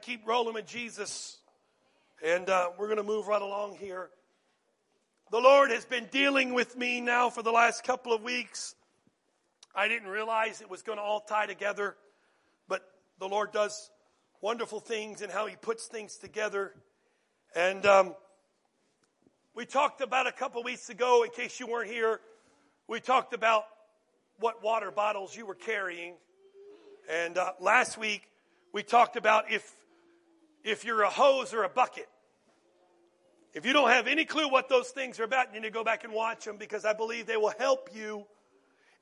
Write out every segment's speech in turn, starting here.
keep rolling with Jesus. And uh, we're going to move right along here. The Lord has been dealing with me now for the last couple of weeks. I didn't realize it was going to all tie together, but the Lord does wonderful things in how He puts things together. And um, we talked about a couple weeks ago, in case you weren't here, we talked about what water bottles you were carrying. And uh, last week, we talked about if, if you're a hose or a bucket. If you don't have any clue what those things are about, you need to go back and watch them because I believe they will help you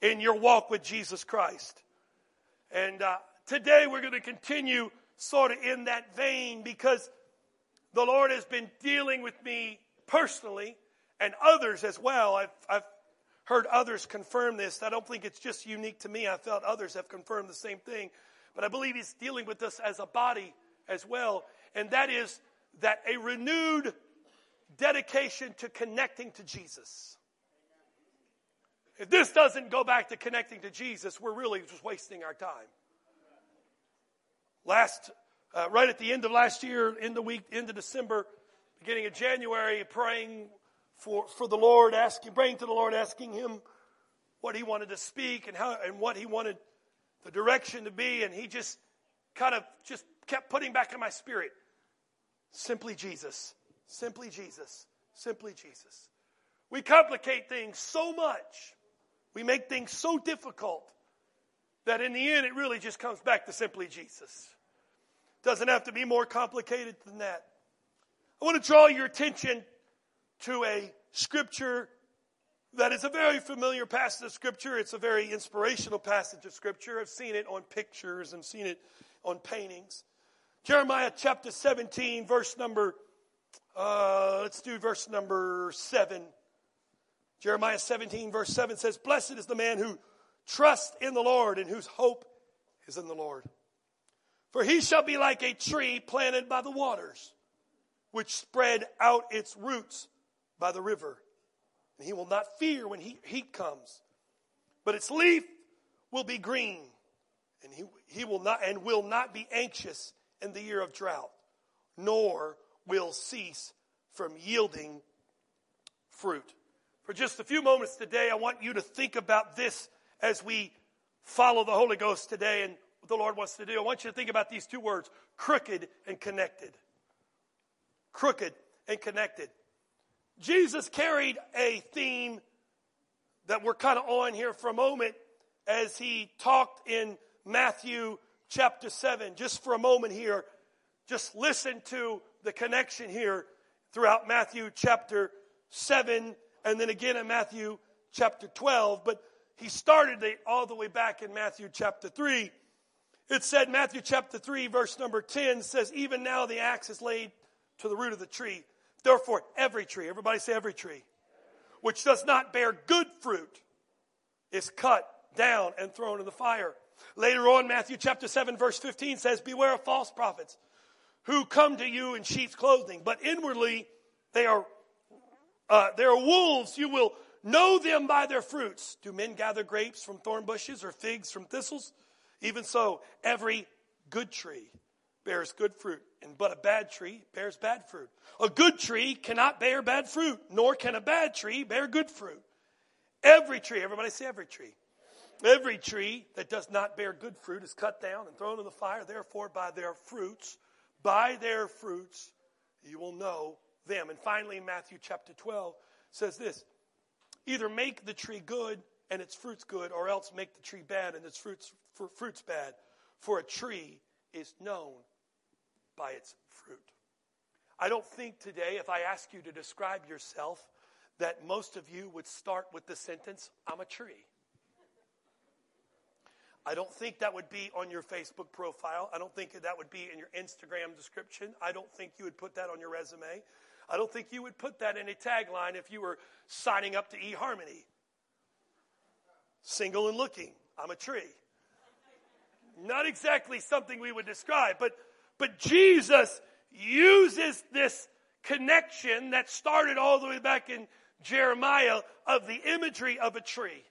in your walk with Jesus Christ. And uh, today we're going to continue sort of in that vein because the Lord has been dealing with me personally and others as well. I've, I've heard others confirm this. I don't think it's just unique to me. I felt others have confirmed the same thing. But I believe He's dealing with us as a body as well. And that is that a renewed dedication to connecting to Jesus. If this doesn't go back to connecting to Jesus, we're really just wasting our time. Last, uh, right at the end of last year, in the week, into December, beginning of January, praying for, for the Lord, asking, praying to the Lord, asking Him what He wanted to speak and how and what He wanted the direction to be, and He just kind of just kept putting back in my spirit, simply Jesus. Simply Jesus. Simply Jesus. We complicate things so much. We make things so difficult that in the end it really just comes back to simply Jesus. Doesn't have to be more complicated than that. I want to draw your attention to a scripture that is a very familiar passage of scripture. It's a very inspirational passage of scripture. I've seen it on pictures and seen it on paintings. Jeremiah chapter 17, verse number uh, let's do verse number 7. Jeremiah 17, verse 7 says, Blessed is the man who trusts in the Lord and whose hope is in the Lord. For he shall be like a tree planted by the waters, which spread out its roots by the river. And he will not fear when heat comes, but its leaf will be green, and he, he will not and will not be anxious in the year of drought, nor will cease from yielding fruit. For just a few moments today, I want you to think about this as we follow the Holy Ghost today and what the Lord wants to do. I want you to think about these two words crooked and connected. Crooked and connected. Jesus carried a theme that we're kind of on here for a moment as he talked in Matthew chapter 7. Just for a moment here, just listen to the connection here throughout Matthew chapter 7 and then again in Matthew chapter 12. But he started it all the way back in Matthew chapter 3. It said, Matthew chapter 3, verse number 10 says, Even now the axe is laid to the root of the tree. Therefore, every tree, everybody say every tree, which does not bear good fruit is cut down and thrown in the fire. Later on, Matthew chapter 7, verse 15 says, Beware of false prophets who come to you in sheep's clothing, but inwardly they are uh, they are wolves. You will know them by their fruits. Do men gather grapes from thorn bushes or figs from thistles? Even so, every good tree bears good fruit, and but a bad tree bears bad fruit. A good tree cannot bear bad fruit, nor can a bad tree bear good fruit. Every tree, everybody say every tree. Every tree that does not bear good fruit is cut down and thrown in the fire. Therefore, by their fruits by their fruits you will know them. And finally, Matthew chapter 12 says this either make the tree good and its fruits good, or else make the tree bad and its fruits, fruits bad. For a tree is known by its fruit. I don't think today, if I ask you to describe yourself, that most of you would start with the sentence, I'm a tree. I don't think that would be on your Facebook profile. I don't think that would be in your Instagram description. I don't think you would put that on your resume. I don't think you would put that in a tagline if you were signing up to eHarmony. Single and looking, I'm a tree. Not exactly something we would describe, but, but Jesus uses this connection that started all the way back in Jeremiah of the imagery of a tree.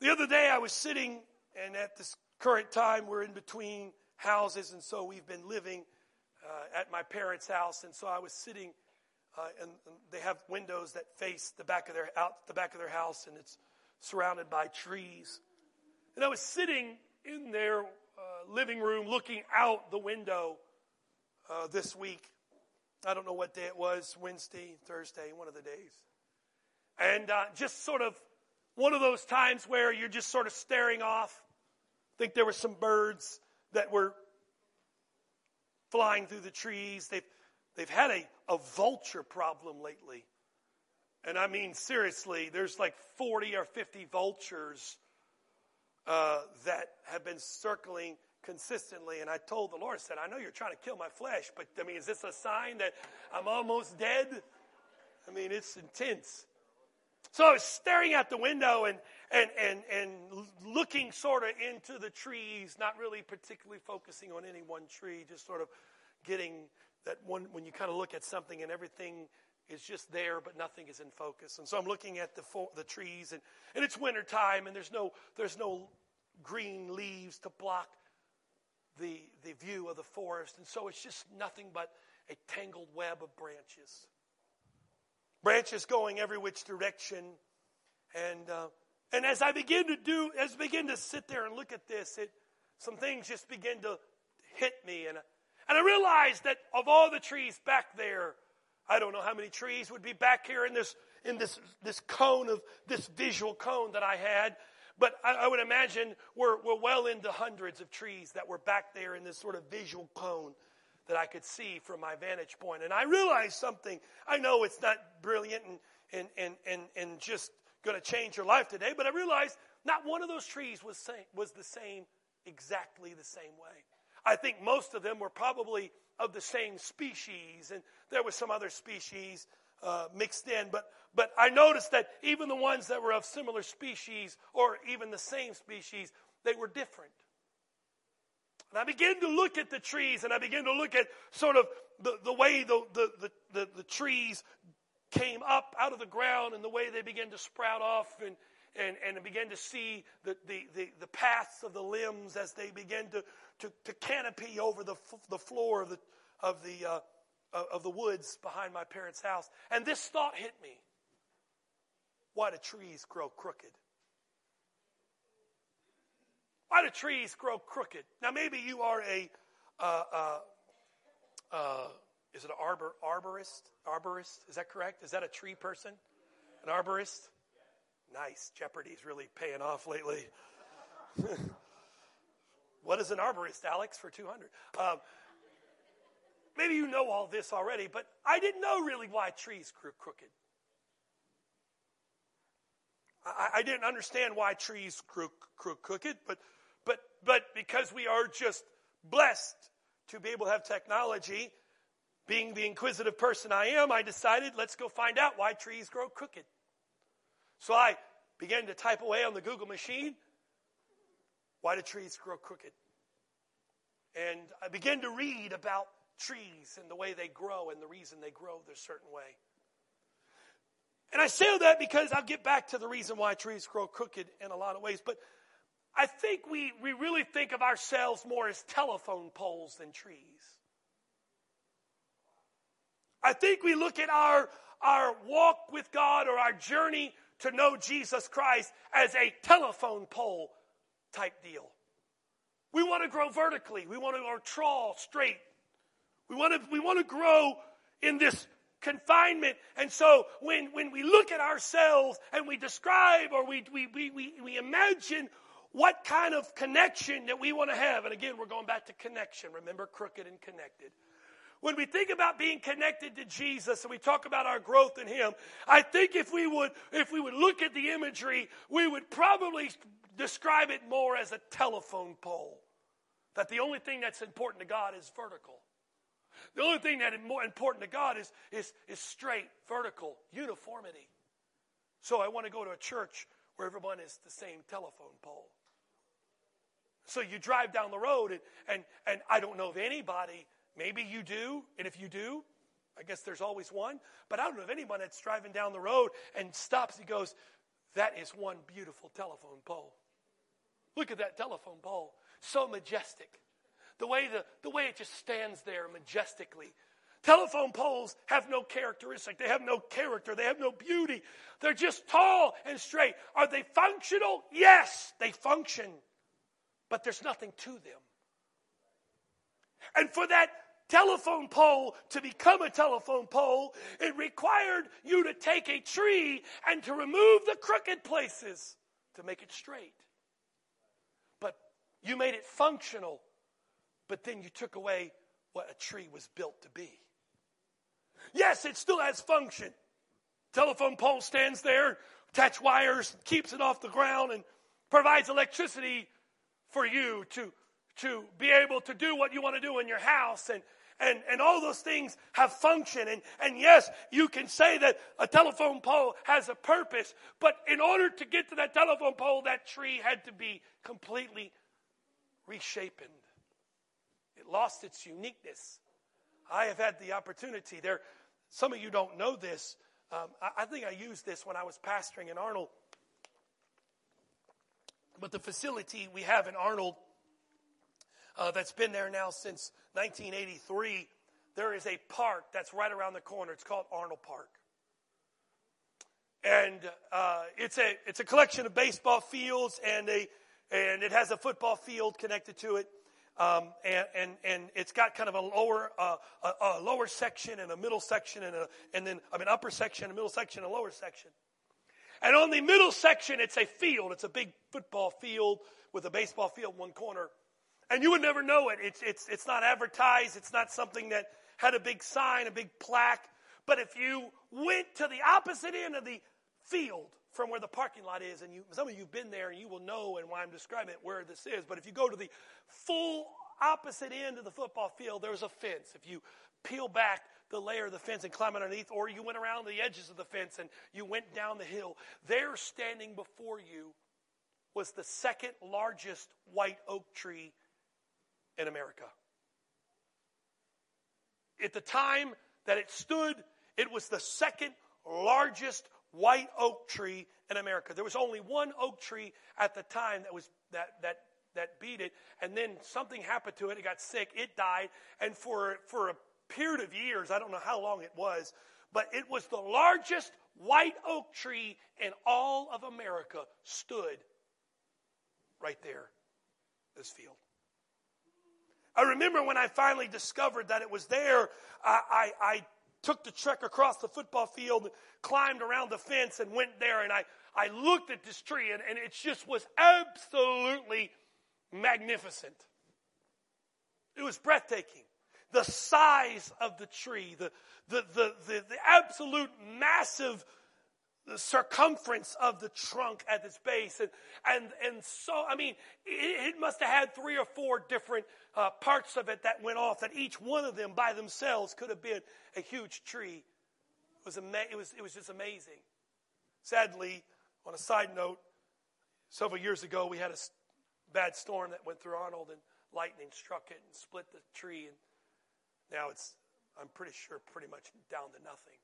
The other day I was sitting, and at this current time we're in between houses, and so we've been living uh, at my parents' house, and so I was sitting, uh, and, and, they have windows that face the back of their out the back of their house, and it's surrounded by trees. And I was sitting in their uh, living room, looking out the window uh, this week. I don't know what day it was, Wednesday, Thursday, one of the days, and uh, just sort of one of those times where you're just sort of staring off. I think there were some birds that were flying through the trees. They've, they've had a, a vulture problem lately. And I mean, seriously, there's like 40 or 50 vultures uh, that have been circling consistently. And I told the Lord, I said, I know you're trying to kill my flesh, but I mean, is this a sign that I'm almost dead? I mean, it's intense. So I was staring out the window and, and, and, and looking sort of into the trees, not really particularly focusing on any one tree, just sort of getting that one when you kind of look at something and everything is just there, but nothing is in focus. And so I'm looking at the, the trees, and, and it's winter time, and there's no, there's no green leaves to block the, the view of the forest. And so it's just nothing but a tangled web of branches branches going every which direction. And, uh, and as I begin to do, as I begin to sit there and look at this, it, some things just begin to hit me. And, and I realized that of all the trees back there, I don't know how many trees would be back here in this, in this, this cone of, this visual cone that I had. But I, I would imagine we're, we're well into hundreds of trees that were back there in this sort of visual cone that I could see from my vantage point. And I realized something. I know it's not brilliant and, and, and, and, and just going to change your life today, but I realized not one of those trees was, same, was the same, exactly the same way. I think most of them were probably of the same species, and there was some other species uh, mixed in. But, but I noticed that even the ones that were of similar species or even the same species, they were different. And I begin to look at the trees and I begin to look at sort of the, the way the, the, the, the, trees came up out of the ground and the way they began to sprout off and, and, and begin to see the, the, the, the, paths of the limbs as they begin to, to, to canopy over the, the floor of the, of, the, uh, of the woods behind my parents' house. And this thought hit me. Why do trees grow crooked? Why do trees grow crooked? Now, maybe you are a, uh, uh, uh, is it an arbor, arborist? Arborist? Is that correct? Is that a tree person? An arborist? Nice. Jeopardy's really paying off lately. what is an arborist, Alex, for 200? Um, maybe you know all this already, but I didn't know really why trees grew crooked. I, I didn't understand why trees grew, grew crooked, but but, but because we are just blessed to be able to have technology, being the inquisitive person I am, I decided let's go find out why trees grow crooked. So I began to type away on the Google machine. Why do trees grow crooked? And I began to read about trees and the way they grow and the reason they grow a certain way. And I say that because I'll get back to the reason why trees grow crooked in a lot of ways. But I think we, we really think of ourselves more as telephone poles than trees. I think we look at our, our walk with God or our journey to know Jesus Christ as a telephone pole type deal. We want to grow vertically. We want to grow tall, straight. We want to, we want to grow in this confinement. And so when, when we look at ourselves and we describe or we, we, we, we, we imagine what kind of connection that we want to have. And again, we're going back to connection. Remember, crooked and connected. When we think about being connected to Jesus and we talk about our growth in Him, I think if we would, if we would look at the imagery, we would probably describe it more as a telephone pole. That the only thing that's important to God is vertical. The only thing that is more important to God is, is, is straight, vertical, uniformity. So I want to go to a church where everyone is the same telephone pole. So you drive down the road, and, and, and I don't know of anybody, maybe you do, and if you do, I guess there's always one, but I don't know of anyone that's driving down the road and stops. He goes, That is one beautiful telephone pole. Look at that telephone pole. So majestic. the way, the, the way it just stands there majestically. Telephone poles have no characteristic. They have no character. They have no beauty. They're just tall and straight. Are they functional? Yes, they function. But there's nothing to them. And for that telephone pole to become a telephone pole, it required you to take a tree and to remove the crooked places to make it straight. But you made it functional, but then you took away what a tree was built to be. Yes, it still has function. Telephone pole stands there, attach wires, keeps it off the ground, and provides electricity for you to, to be able to do what you want to do in your house and, and, and all those things have function. And, and yes, you can say that a telephone pole has a purpose, but in order to get to that telephone pole, that tree had to be completely reshapen. It lost its uniqueness. I have had the opportunity there. Some of you don't know this. Um, I, I think I used this when I was pastoring in Arnold. But the facility we have in Arnold uh, that's been there now since 1983, there is a park that's right around the corner. It's called Arnold Park. And uh, it's, a, it's a collection of baseball fields, and, a, and it has a football field connected to it. Um, and, and, and it's got kind of a lower, uh, a, a, lower section and a middle section and, a, and then, I mean, upper section, a middle section, a lower section. And on the middle section, it's a field. It's a big football field with a baseball field in one corner. And you would never know it. It's, it's, it's not advertised. It's not something that had a big sign, a big plaque. But if you went to the opposite end of the field from where the parking lot is, and you, some of you have been there and you will know and why I'm describing it where this is. But if you go to the full opposite end of the football field, there's a fence. If you peel back the layer of the fence and climb underneath, or you went around the edges of the fence and you went down the hill, there standing before you was the second largest white oak tree in America. At the time that it stood, it was the second largest white oak tree in America. There was only one oak tree at the time that was that that that beat it, and then something happened to it. It got sick. It died, and for for a period of years, I don't know how long it was, but it was the largest white oak tree in all of America. Stood right there, this field. I remember when I finally discovered that it was there, I, I, I took the trek across the football field, climbed around the fence, and went there. And I, I looked at this tree, and, and it just was absolutely magnificent. It was breathtaking. The size of the tree, the, the, the, the, absolute massive circumference of the trunk at its base. And, and, and so, I mean, it, it must have had three or four different uh, parts of it that went off, that each one of them by themselves could have been a huge tree. It was, ama- it was, it was just amazing. Sadly, on a side note, several years ago, we had a bad storm that went through Arnold, and lightning struck it and split the tree. And now it's, I'm pretty sure, pretty much down to nothing.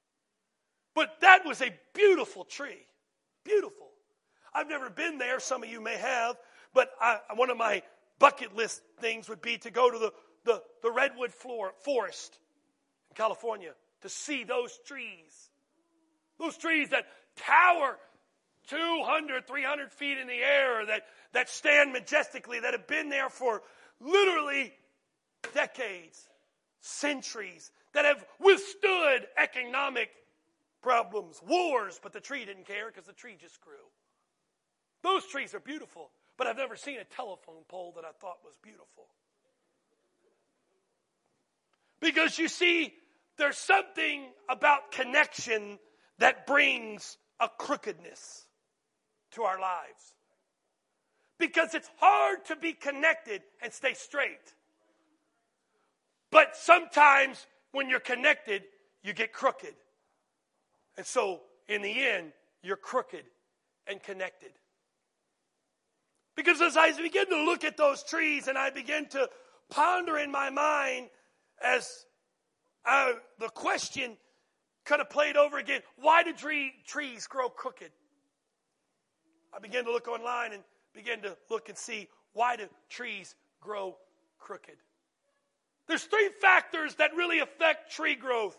But that was a beautiful tree. Beautiful. I've never been there. Some of you may have. But I, one of my bucket list things would be to go to the, the, the redwood floor, forest in California to see those trees. Those trees that tower 200, 300 feet in the air, that, that stand majestically, that have been there for literally decades, centuries, that have withstood economic problems, wars, but the tree didn't care because the tree just grew. Those trees are beautiful, but I've never seen a telephone pole that I thought was beautiful. Because you see, there's something about connection that brings a crookedness to our lives. Because it's hard to be connected and stay straight. But sometimes when you're connected, you get crooked. And so, in the end, you're crooked and connected. Because as I begin to look at those trees and I begin to ponder in my mind as uh, the question kind of played over again why do tree, trees grow crooked? I began to look online and began to look and see why do trees grow crooked? There's three factors that really affect tree growth.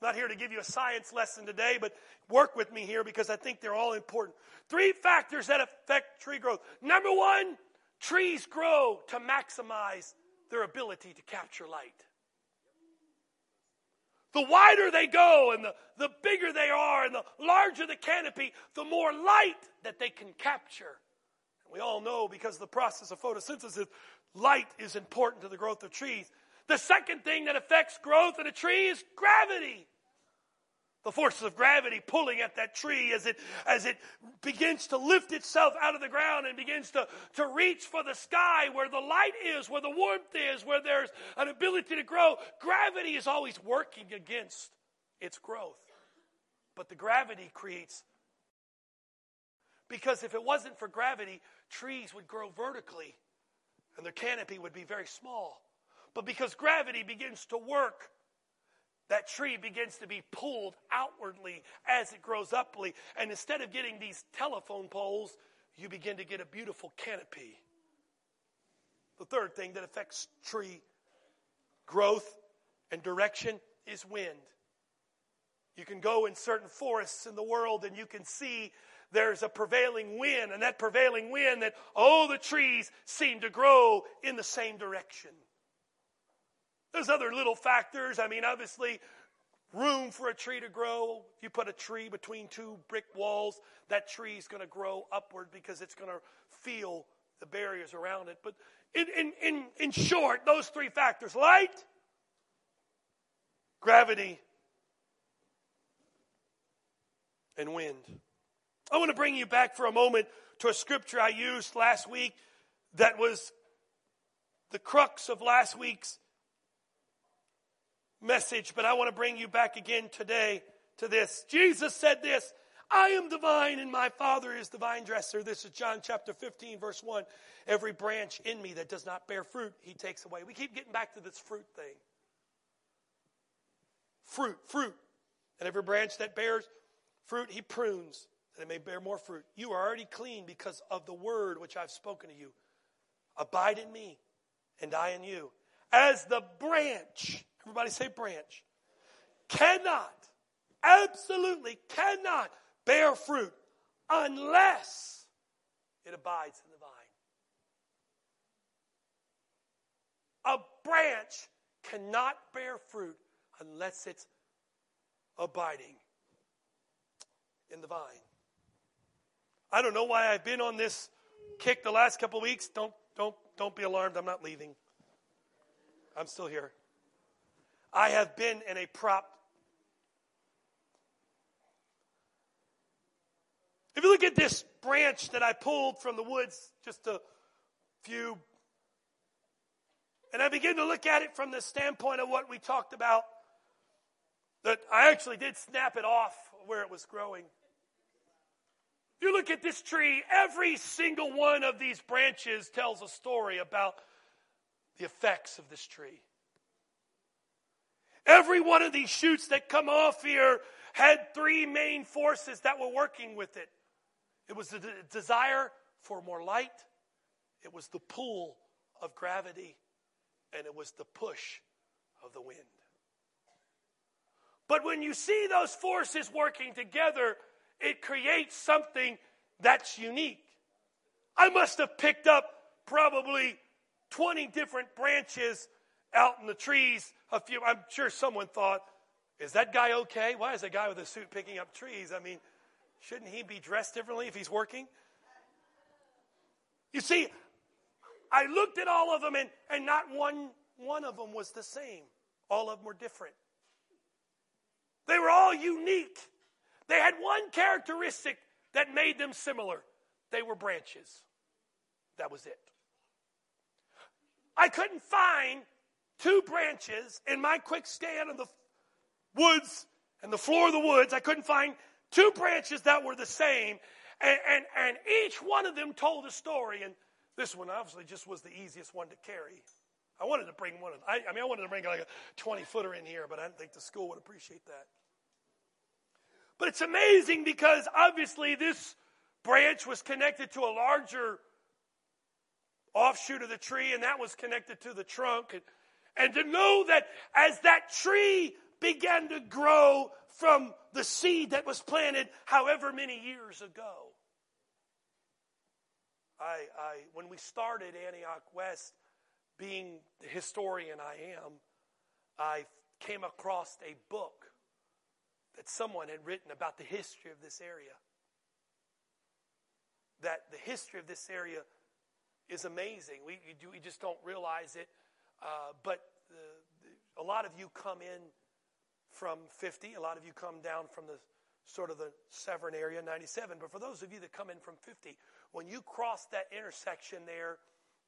I'm not here to give you a science lesson today, but work with me here because I think they're all important. Three factors that affect tree growth. Number one, trees grow to maximize their ability to capture light. The wider they go and the, the bigger they are and the larger the canopy, the more light that they can capture. We all know because of the process of photosynthesis, light is important to the growth of trees. The second thing that affects growth in a tree is gravity the forces of gravity pulling at that tree as it, as it begins to lift itself out of the ground and begins to, to reach for the sky where the light is, where the warmth is, where there's an ability to grow. Gravity is always working against its growth. But the gravity creates. Because if it wasn't for gravity, trees would grow vertically and their canopy would be very small. But because gravity begins to work, that tree begins to be pulled outwardly as it grows uply. And instead of getting these telephone poles, you begin to get a beautiful canopy. The third thing that affects tree growth and direction is wind. You can go in certain forests in the world and you can see there's a prevailing wind, and that prevailing wind that all the trees seem to grow in the same direction. There's other little factors. I mean, obviously, room for a tree to grow. If you put a tree between two brick walls, that tree is going to grow upward because it's going to feel the barriers around it. But in, in, in, in short, those three factors light, gravity, and wind. I want to bring you back for a moment to a scripture I used last week that was the crux of last week's message, but I want to bring you back again today to this. Jesus said this I am the vine and my Father is the vine dresser. This is John chapter 15, verse 1. Every branch in me that does not bear fruit, he takes away. We keep getting back to this fruit thing. Fruit, fruit. And every branch that bears fruit, he prunes that it may bear more fruit. You are already clean because of the word which I've spoken to you. Abide in me, and I in you. As the branch Everybody say branch. Cannot, absolutely cannot bear fruit unless it abides in the vine. A branch cannot bear fruit unless it's abiding in the vine. I don't know why I've been on this kick the last couple weeks. Don't don't don't be alarmed. I'm not leaving. I'm still here. I have been in a prop. If you look at this branch that I pulled from the woods just a few, and I begin to look at it from the standpoint of what we talked about, that I actually did snap it off where it was growing. If you look at this tree, every single one of these branches tells a story about the effects of this tree. Every one of these shoots that come off here had three main forces that were working with it it was the desire for more light, it was the pull of gravity, and it was the push of the wind. But when you see those forces working together, it creates something that's unique. I must have picked up probably 20 different branches out in the trees a few, I'm sure someone thought, is that guy okay? Why is a guy with a suit picking up trees? I mean, shouldn't he be dressed differently if he's working? You see, I looked at all of them and, and not one, one of them was the same. All of them were different. They were all unique. They had one characteristic that made them similar they were branches. That was it. I couldn't find two branches in my quick scan of the woods and the floor of the woods. I couldn't find two branches that were the same. And, and, and each one of them told a story. And this one obviously just was the easiest one to carry. I wanted to bring one of I, I mean, I wanted to bring like a 20 footer in here, but I didn't think the school would appreciate that. But it's amazing because obviously this branch was connected to a larger offshoot of the tree, and that was connected to the trunk. And, And to know that as that tree began to grow from the seed that was planted however many years ago. I, I, when we started Antioch West, being the historian I am, I came across a book that someone had written about the history of this area. That the history of this area is amazing. We, do, we just don't realize it. Uh, but the, the, a lot of you come in from 50. A lot of you come down from the sort of the Severn area, 97. But for those of you that come in from 50, when you cross that intersection there,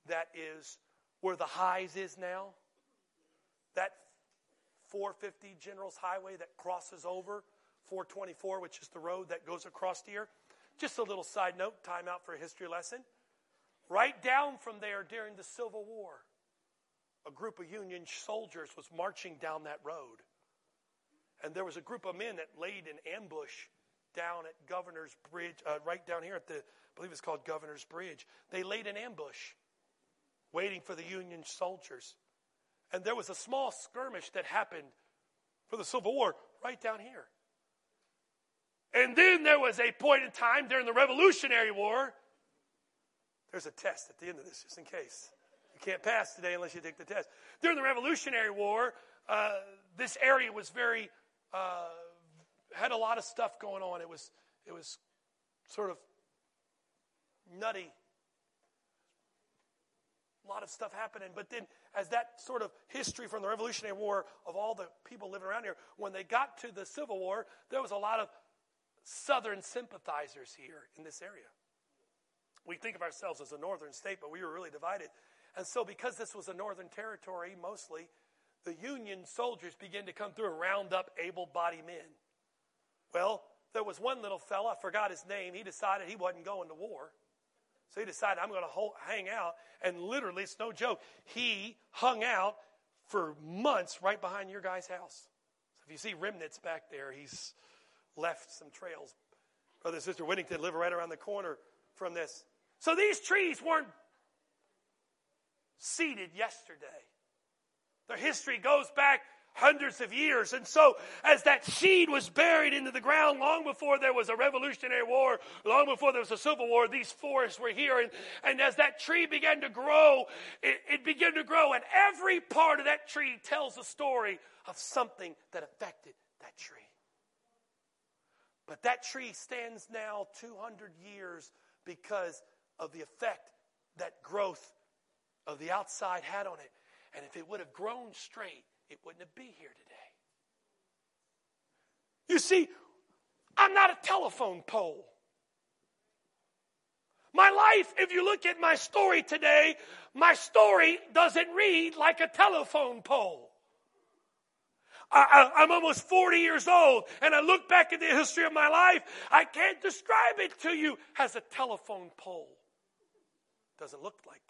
that is where the highs is now, that 450 Generals Highway that crosses over 424, which is the road that goes across here. Just a little side note, time out for a history lesson. Right down from there during the Civil War, a group of Union soldiers was marching down that road. And there was a group of men that laid an ambush down at Governor's Bridge, uh, right down here at the, I believe it's called Governor's Bridge. They laid an ambush waiting for the Union soldiers. And there was a small skirmish that happened for the Civil War right down here. And then there was a point in time during the Revolutionary War. There's a test at the end of this, just in case. You can't pass today unless you take the test. During the Revolutionary War, uh, this area was very uh, had a lot of stuff going on. It was, it was sort of nutty. Of stuff happening. But then, as that sort of history from the Revolutionary War of all the people living around here, when they got to the Civil War, there was a lot of Southern sympathizers here in this area. We think of ourselves as a northern state, but we were really divided. And so, because this was a northern territory mostly, the Union soldiers began to come through and round up able bodied men. Well, there was one little fella, I forgot his name, he decided he wasn't going to war. So he decided, I'm going to hang out. And literally, it's no joke, he hung out for months right behind your guy's house. So if you see remnants back there, he's left some trails. Brother and Sister Whittington live right around the corner from this. So these trees weren't seeded yesterday. Their history goes back hundreds of years. And so, as that seed was buried into the ground long before there was a Revolutionary War, long before there was a Civil War, these forests were here. And, and as that tree began to grow, it, it began to grow. And every part of that tree tells a story of something that affected that tree. But that tree stands now 200 years because of the effect that growth of the outside had on it. And if it would have grown straight, it wouldn't been here today. You see, I'm not a telephone pole. My life, if you look at my story today, my story doesn't read like a telephone pole. I, am almost 40 years old, and I look back at the history of my life. I can't describe it to you as a telephone pole. Doesn't look like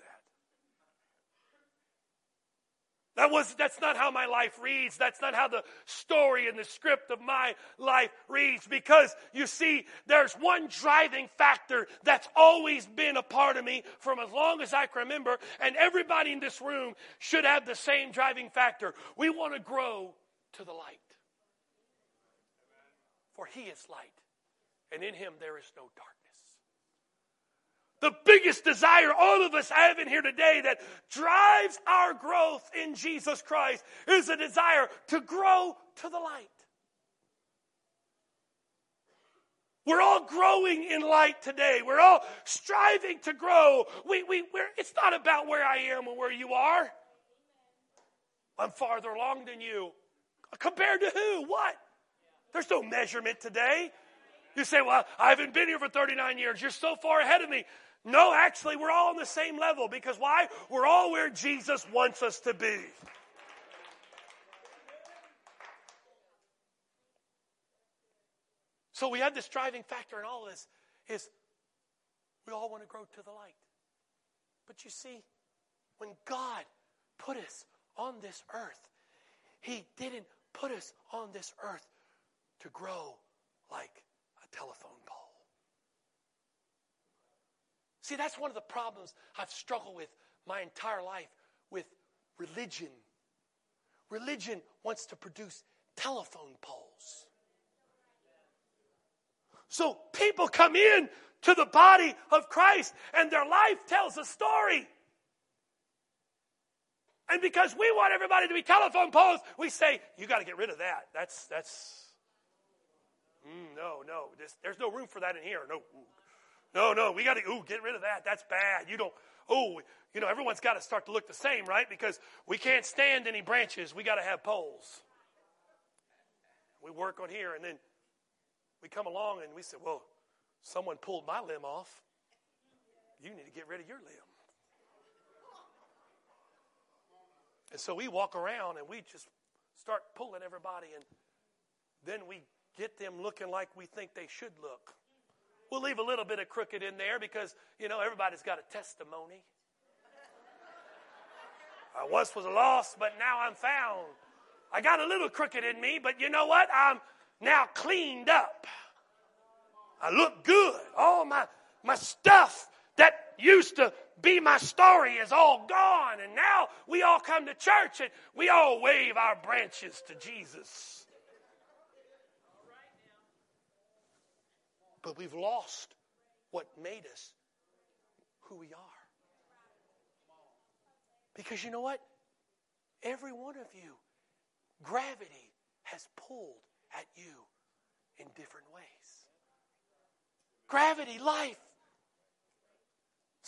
that. Was, that's not how my life reads. That's not how the story and the script of my life reads. Because you see, there's one driving factor that's always been a part of me from as long as I can remember. And everybody in this room should have the same driving factor. We want to grow to the light. For he is light, and in him there is no darkness. The biggest desire all of us have in here today that drives our growth in Jesus Christ is a desire to grow to the light. We're all growing in light today. We're all striving to grow. We, we, it's not about where I am or where you are. I'm farther along than you. Compared to who? What? There's no measurement today. You say, well, I haven't been here for 39 years. You're so far ahead of me. No, actually, we're all on the same level because why? We're all where Jesus wants us to be. So we have this driving factor in all of this is we all want to grow to the light. But you see, when God put us on this earth, He didn't put us on this earth to grow like a telephone pole. See, that's one of the problems I've struggled with my entire life with religion religion wants to produce telephone poles. So people come in to the body of Christ and their life tells a story. And because we want everybody to be telephone poles, we say, you got to get rid of that. That's, that's, mm, no, no. This, there's no room for that in here. No, no, no. We got to, ooh, get rid of that. That's bad. You don't, oh, you know, everyone's got to start to look the same, right? Because we can't stand any branches. We got to have poles. We work on here and then we come along and we say, well, someone pulled my limb off. You need to get rid of your limb. And so we walk around and we just start pulling everybody, and then we get them looking like we think they should look. We'll leave a little bit of crooked in there because, you know, everybody's got a testimony. I once was lost, but now I'm found. I got a little crooked in me, but you know what? I'm now cleaned up. I look good. All my, my stuff that used to be my story is all gone. And now we all come to church and we all wave our branches to Jesus. But we've lost what made us who we are. Because you know what? Every one of you, gravity has pulled at you in different ways. Gravity, life,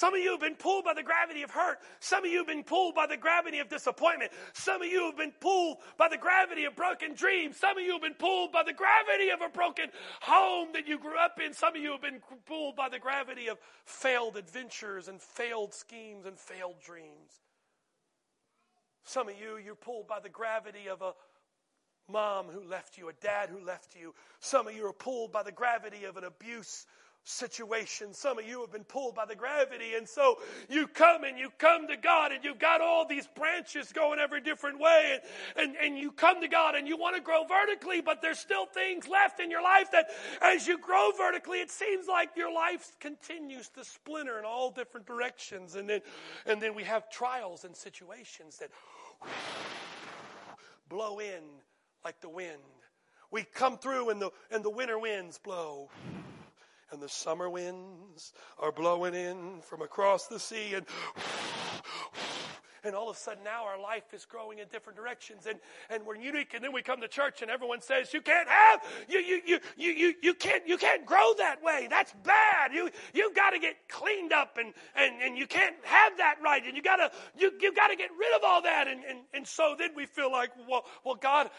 some of you have been pulled by the gravity of hurt. Some of you have been pulled by the gravity of disappointment. Some of you have been pulled by the gravity of broken dreams. Some of you have been pulled by the gravity of a broken home that you grew up in. Some of you have been pulled by the gravity of failed adventures and failed schemes and failed dreams. Some of you, you're pulled by the gravity of a mom who left you, a dad who left you. Some of you are pulled by the gravity of an abuse situation. Some of you have been pulled by the gravity, and so you come and you come to God, and you've got all these branches going every different way, and, and, and you come to God and you want to grow vertically, but there's still things left in your life that as you grow vertically, it seems like your life continues to splinter in all different directions. And then, and then we have trials and situations that blow in like the wind. We come through and the, and the winter winds blow and the summer winds are blowing in from across the sea and and all of a sudden now our life is growing in different directions. And, and we're unique. And then we come to church and everyone says you can't have you you you you you, you can't you can't grow that way. That's bad. You you've got to get cleaned up and, and and you can't have that right. And you gotta you you've got to get rid of all that. And, and and so then we feel like well well god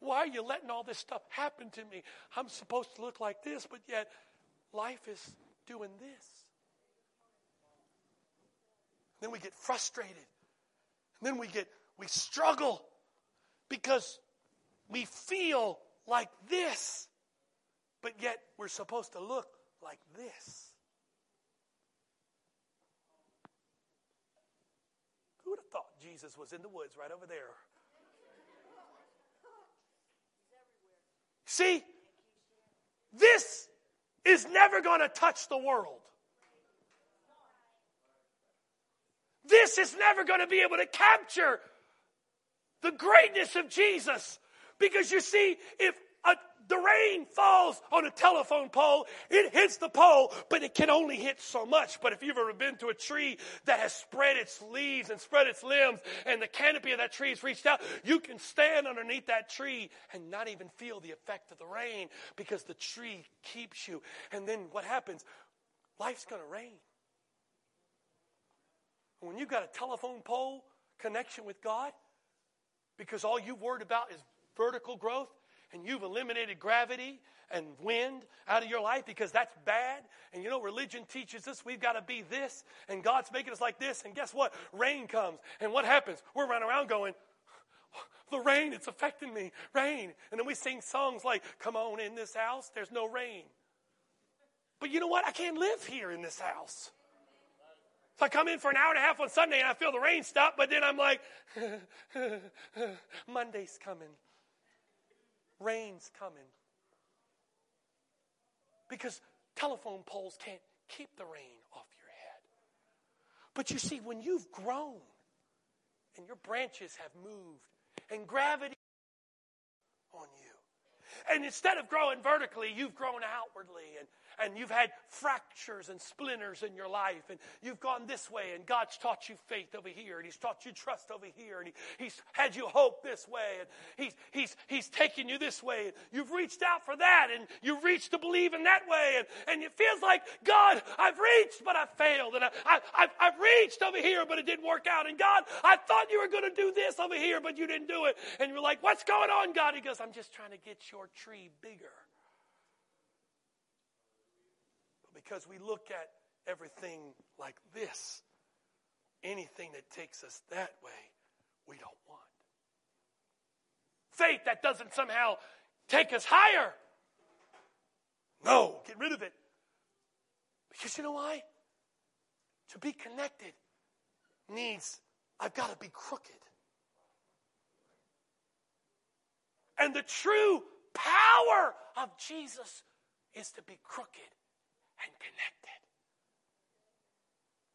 why are you letting all this stuff happen to me? I'm supposed to look like this but yet Life is doing this. Then we get frustrated. And then we get we struggle because we feel like this, but yet we're supposed to look like this. Who would have thought Jesus was in the woods right over there? See, this is never going to touch the world. This is never going to be able to capture the greatness of Jesus. Because you see, if the rain falls on a telephone pole, it hits the pole, but it can only hit so much. But if you've ever been to a tree that has spread its leaves and spread its limbs, and the canopy of that tree has reached out, you can stand underneath that tree and not even feel the effect of the rain because the tree keeps you. And then what happens? Life's going to rain. When you've got a telephone pole connection with God, because all you've worried about is vertical growth, and you've eliminated gravity and wind out of your life because that's bad. And you know, religion teaches us we've got to be this, and God's making us like this. And guess what? Rain comes. And what happens? We're running around going, the rain, it's affecting me. Rain. And then we sing songs like, Come on in this house, there's no rain. But you know what? I can't live here in this house. So I come in for an hour and a half on Sunday and I feel the rain stop, but then I'm like, Monday's coming. Rain's coming. Because telephone poles can't keep the rain off your head. But you see, when you've grown and your branches have moved and gravity on you. And instead of growing vertically, you've grown outwardly. And and you've had fractures and splinters in your life, and you've gone this way, and God's taught you faith over here, and He's taught you trust over here, and he, He's had you hope this way, and He's He's He's taken you this way, and you've reached out for that, and you've reached to believe in that way, and, and it feels like God, I've reached, but I failed, and I, I, I've, I've reached over here, but it didn't work out, and God, I thought you were going to do this over here, but you didn't do it, and you're like, what's going on, God? He goes, I'm just trying to get your tree bigger. Because we look at everything like this. Anything that takes us that way, we don't want. Faith that doesn't somehow take us higher. No, get rid of it. Because you know why? To be connected needs, I've got to be crooked. And the true power of Jesus is to be crooked and connected.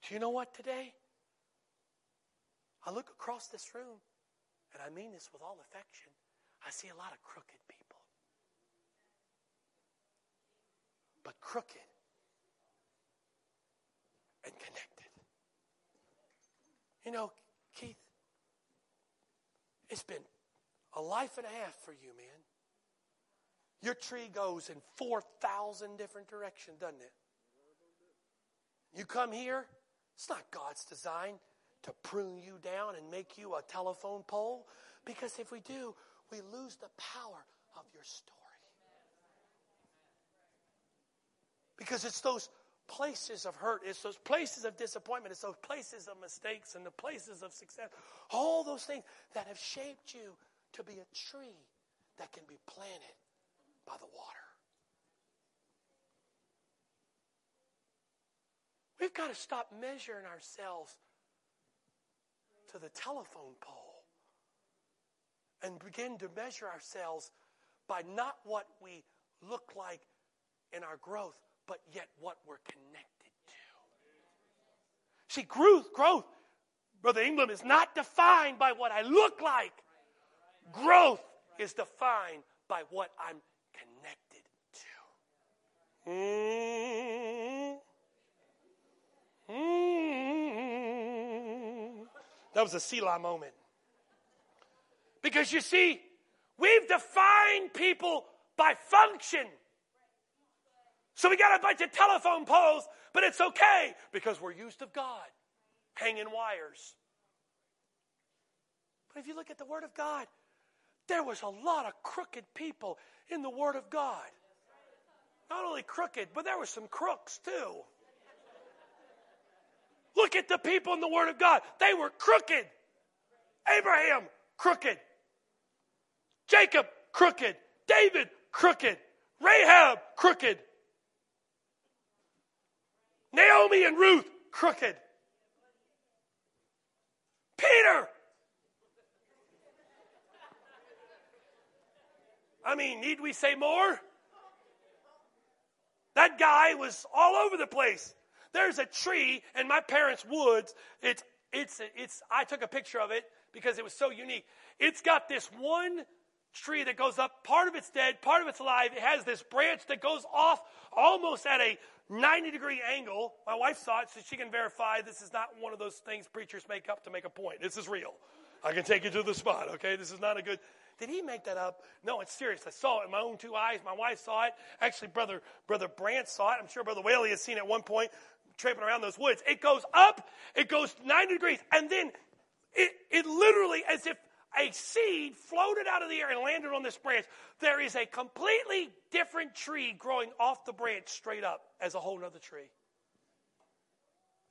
Do you know what today? I look across this room, and I mean this with all affection. I see a lot of crooked people. But crooked and connected. You know, Keith, it's been a life and a half for you, man. Your tree goes in 4,000 different directions, doesn't it? You come here, it's not God's design to prune you down and make you a telephone pole. Because if we do, we lose the power of your story. Because it's those places of hurt, it's those places of disappointment, it's those places of mistakes and the places of success. All those things that have shaped you to be a tree that can be planted by the water. We've got to stop measuring ourselves to the telephone pole and begin to measure ourselves by not what we look like in our growth, but yet what we're connected to. See, growth, growth, Brother England, is not defined by what I look like. Growth is defined by what I'm That was a Selah moment. Because you see, we've defined people by function. So we got a bunch of telephone poles, but it's okay because we're used of God, hanging wires. But if you look at the Word of God, there was a lot of crooked people in the Word of God. Not only crooked, but there were some crooks too. Look at the people in the Word of God. They were crooked. Abraham, crooked. Jacob, crooked. David, crooked. Rahab, crooked. Naomi and Ruth, crooked. Peter. I mean, need we say more? That guy was all over the place. There's a tree in my parents' woods. It's, it's, it's, I took a picture of it because it was so unique. It's got this one tree that goes up. Part of it's dead, part of it's alive. It has this branch that goes off almost at a 90 degree angle. My wife saw it, so she can verify this is not one of those things preachers make up to make a point. This is real. I can take you to the spot, okay? This is not a good. Did he make that up? No, it's serious. I saw it in my own two eyes. My wife saw it. Actually, brother brother Brant saw it. I'm sure brother Whaley has seen it at one point traipsing around those woods. It goes up, it goes 90 degrees, and then it, it literally, as if a seed floated out of the air and landed on this branch, there is a completely different tree growing off the branch straight up as a whole other tree.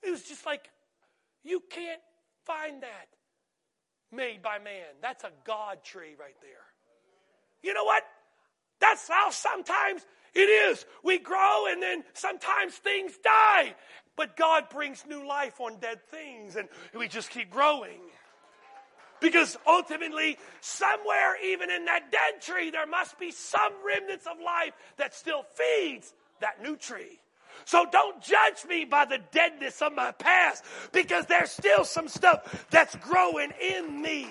It was just like, you can't find that made by man. That's a God tree right there. You know what? That's how sometimes it is. We grow and then sometimes things die. But God brings new life on dead things and we just keep growing. Because ultimately, somewhere, even in that dead tree, there must be some remnants of life that still feeds that new tree. So don't judge me by the deadness of my past because there's still some stuff that's growing in me.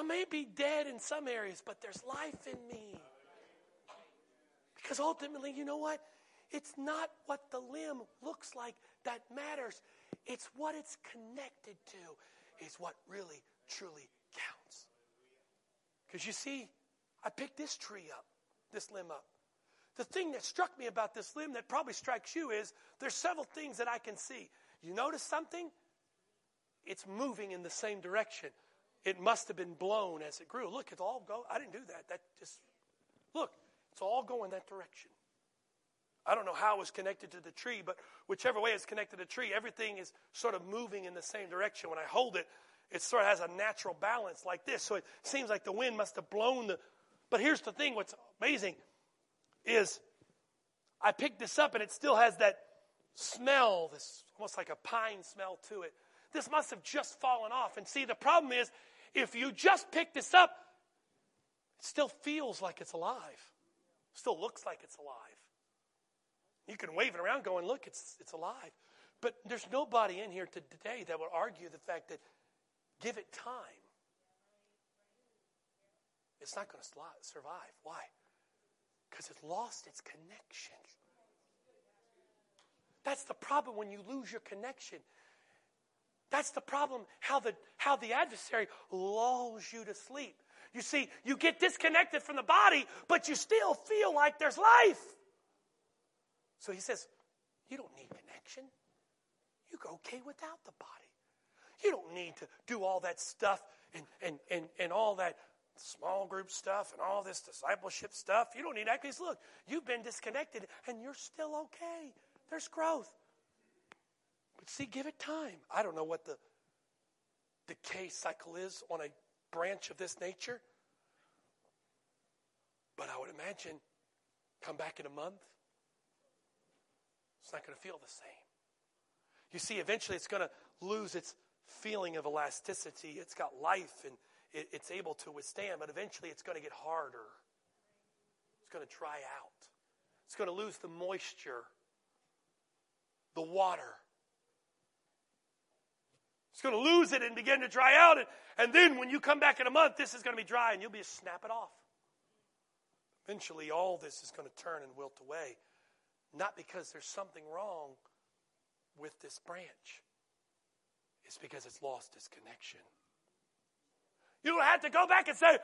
I may be dead in some areas, but there's life in me. Because ultimately, you know what? It's not what the limb looks like that matters. It's what it's connected to is what really, truly counts. Because you see, I picked this tree up, this limb up. The thing that struck me about this limb that probably strikes you is there's several things that I can see. You notice something? It's moving in the same direction. It must have been blown as it grew. Look, it's all go. I didn't do that. That just look, it's all going that direction. I don't know how it was connected to the tree, but whichever way it's connected to the tree, everything is sort of moving in the same direction. When I hold it, it sort of has a natural balance like this. So it seems like the wind must have blown the. But here's the thing what's amazing is I picked this up and it still has that smell, this almost like a pine smell to it. This must have just fallen off. And see, the problem is if you just pick this up, it still feels like it's alive, still looks like it's alive. You can wave it around going, look, it's, it's alive. But there's nobody in here today that would argue the fact that give it time. It's not going to survive. Why? Because it's lost its connection. That's the problem when you lose your connection. That's the problem how the, how the adversary lulls you to sleep. You see, you get disconnected from the body, but you still feel like there's life. So he says, You don't need connection. You're okay without the body. You don't need to do all that stuff and, and, and, and all that small group stuff and all this discipleship stuff. You don't need that because look, you've been disconnected and you're still okay. There's growth. But see, give it time. I don't know what the decay cycle is on a branch of this nature. But I would imagine come back in a month, it's not going to feel the same. You see, eventually it's going to lose its feeling of elasticity. It's got life and it, it's able to withstand, but eventually it's going to get harder. It's going to dry out. It's going to lose the moisture, the water. It's going to lose it and begin to dry out. And, and then when you come back in a month, this is going to be dry and you'll be snap it off. Eventually, all this is going to turn and wilt away. Not because there's something wrong with this branch, it's because it's lost its connection. You don't have to go back and say,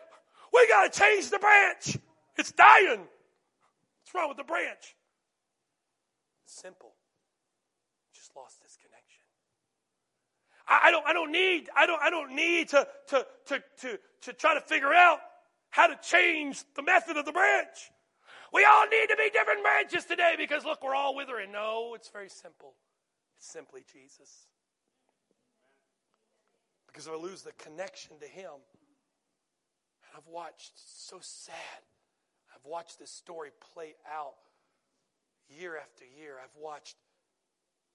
we got to change the branch. It's dying. What's wrong with the branch? Simple. Just lost its connection. I, I, don't, I don't need, I don't, I don't need to, to, to, to, to try to figure out how to change the method of the branch. We all need to be different branches today because look, we're all withering. No, it's very simple. It's simply Jesus because if I lose the connection to Him. And I've watched, so sad. I've watched this story play out year after year. I've watched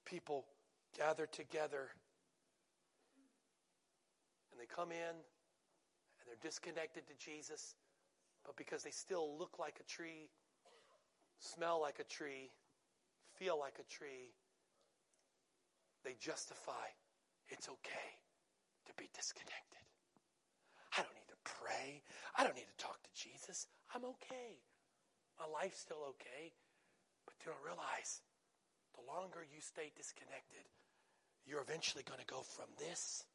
people gather together and they come in and they're disconnected to Jesus, but because they still look like a tree, smell like a tree, feel like a tree, they justify it's okay to be disconnected. I don't need to pray. I don't need to talk to Jesus. I'm okay. My life's still okay. But you don't realize the longer you stay disconnected, you're eventually going to go from this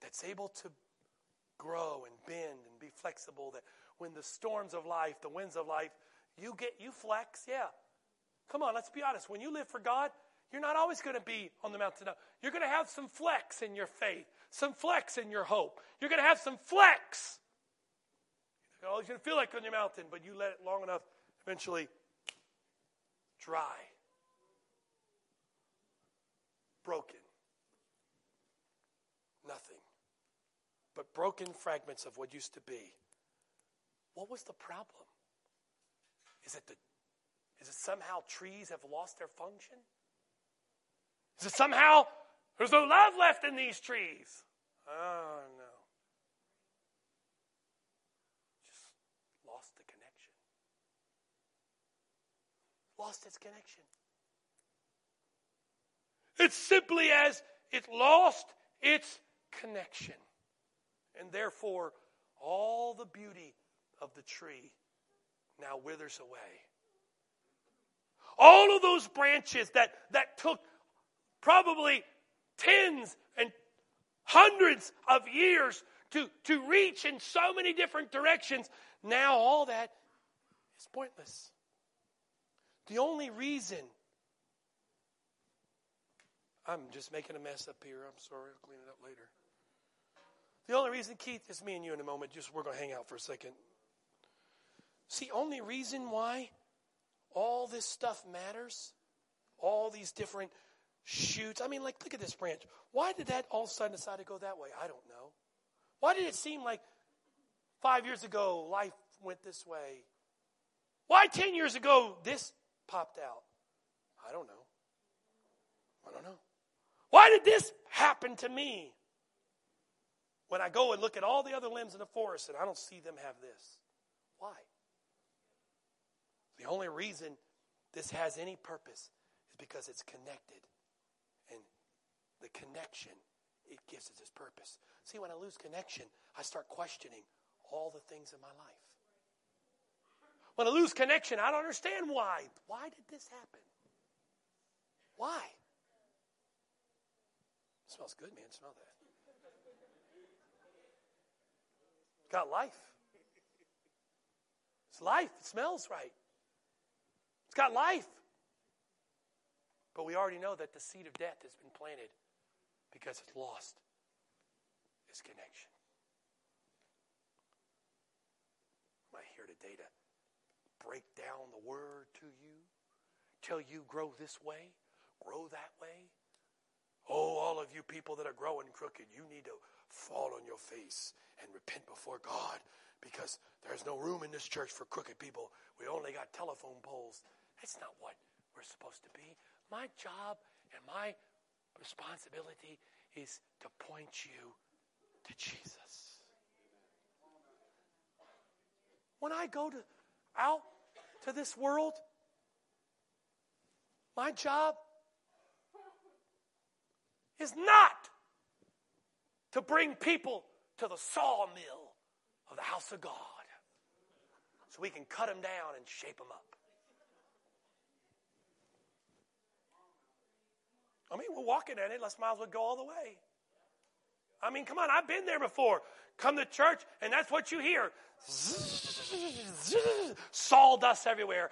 that's able to grow and bend and be flexible that when the storms of life, the winds of life, you get you flex, yeah. Come on, let's be honest. When you live for God, you're not always going to be on the mountain. You're going to have some flex in your faith, some flex in your hope. You're going to have some flex. You're always going to feel like on your mountain, but you let it long enough, eventually dry, broken, nothing but broken fragments of what used to be. What was the problem? Is it the is it somehow trees have lost their function? Is it somehow there's no love left in these trees? Oh, no. Just lost the connection. Lost its connection. It's simply as it lost its connection. And therefore, all the beauty of the tree now withers away. All of those branches that, that took probably tens and hundreds of years to, to reach in so many different directions, now all that is pointless. The only reason I'm just making a mess up here. I'm sorry. I'll clean it up later. The only reason, Keith, it's me and you in a moment. Just we're going to hang out for a second. See, only reason why all this stuff matters, all these different shoots. I mean, like, look at this branch. Why did that all of a sudden decide to go that way? I don't know. Why did it seem like five years ago life went this way? Why 10 years ago this popped out? I don't know. I don't know. Why did this happen to me? When I go and look at all the other limbs in the forest and I don't see them have this. Why? The only reason this has any purpose is because it's connected. And the connection, it gives it its purpose. See, when I lose connection, I start questioning all the things in my life. When I lose connection, I don't understand why. Why did this happen? Why? It smells good, man. Smell that. It's got life. It's life. It smells right. It's got life. But we already know that the seed of death has been planted because it's lost its connection. Am I here today to break down the word to you? Tell you grow this way, grow that way? Oh, all of you people that are growing crooked, you need to fall on your face and repent before God because there's no room in this church for crooked people. We only got telephone poles. That's not what we're supposed to be. My job and my responsibility is to point you to Jesus. When I go to out to this world, my job is not to bring people to the sawmill of the house of God so we can cut them down and shape them up. I mean, we're walking at it. Let's might as well go all the way. I mean, come on, I've been there before. Come to church, and that's what you hear. Sawdust everywhere.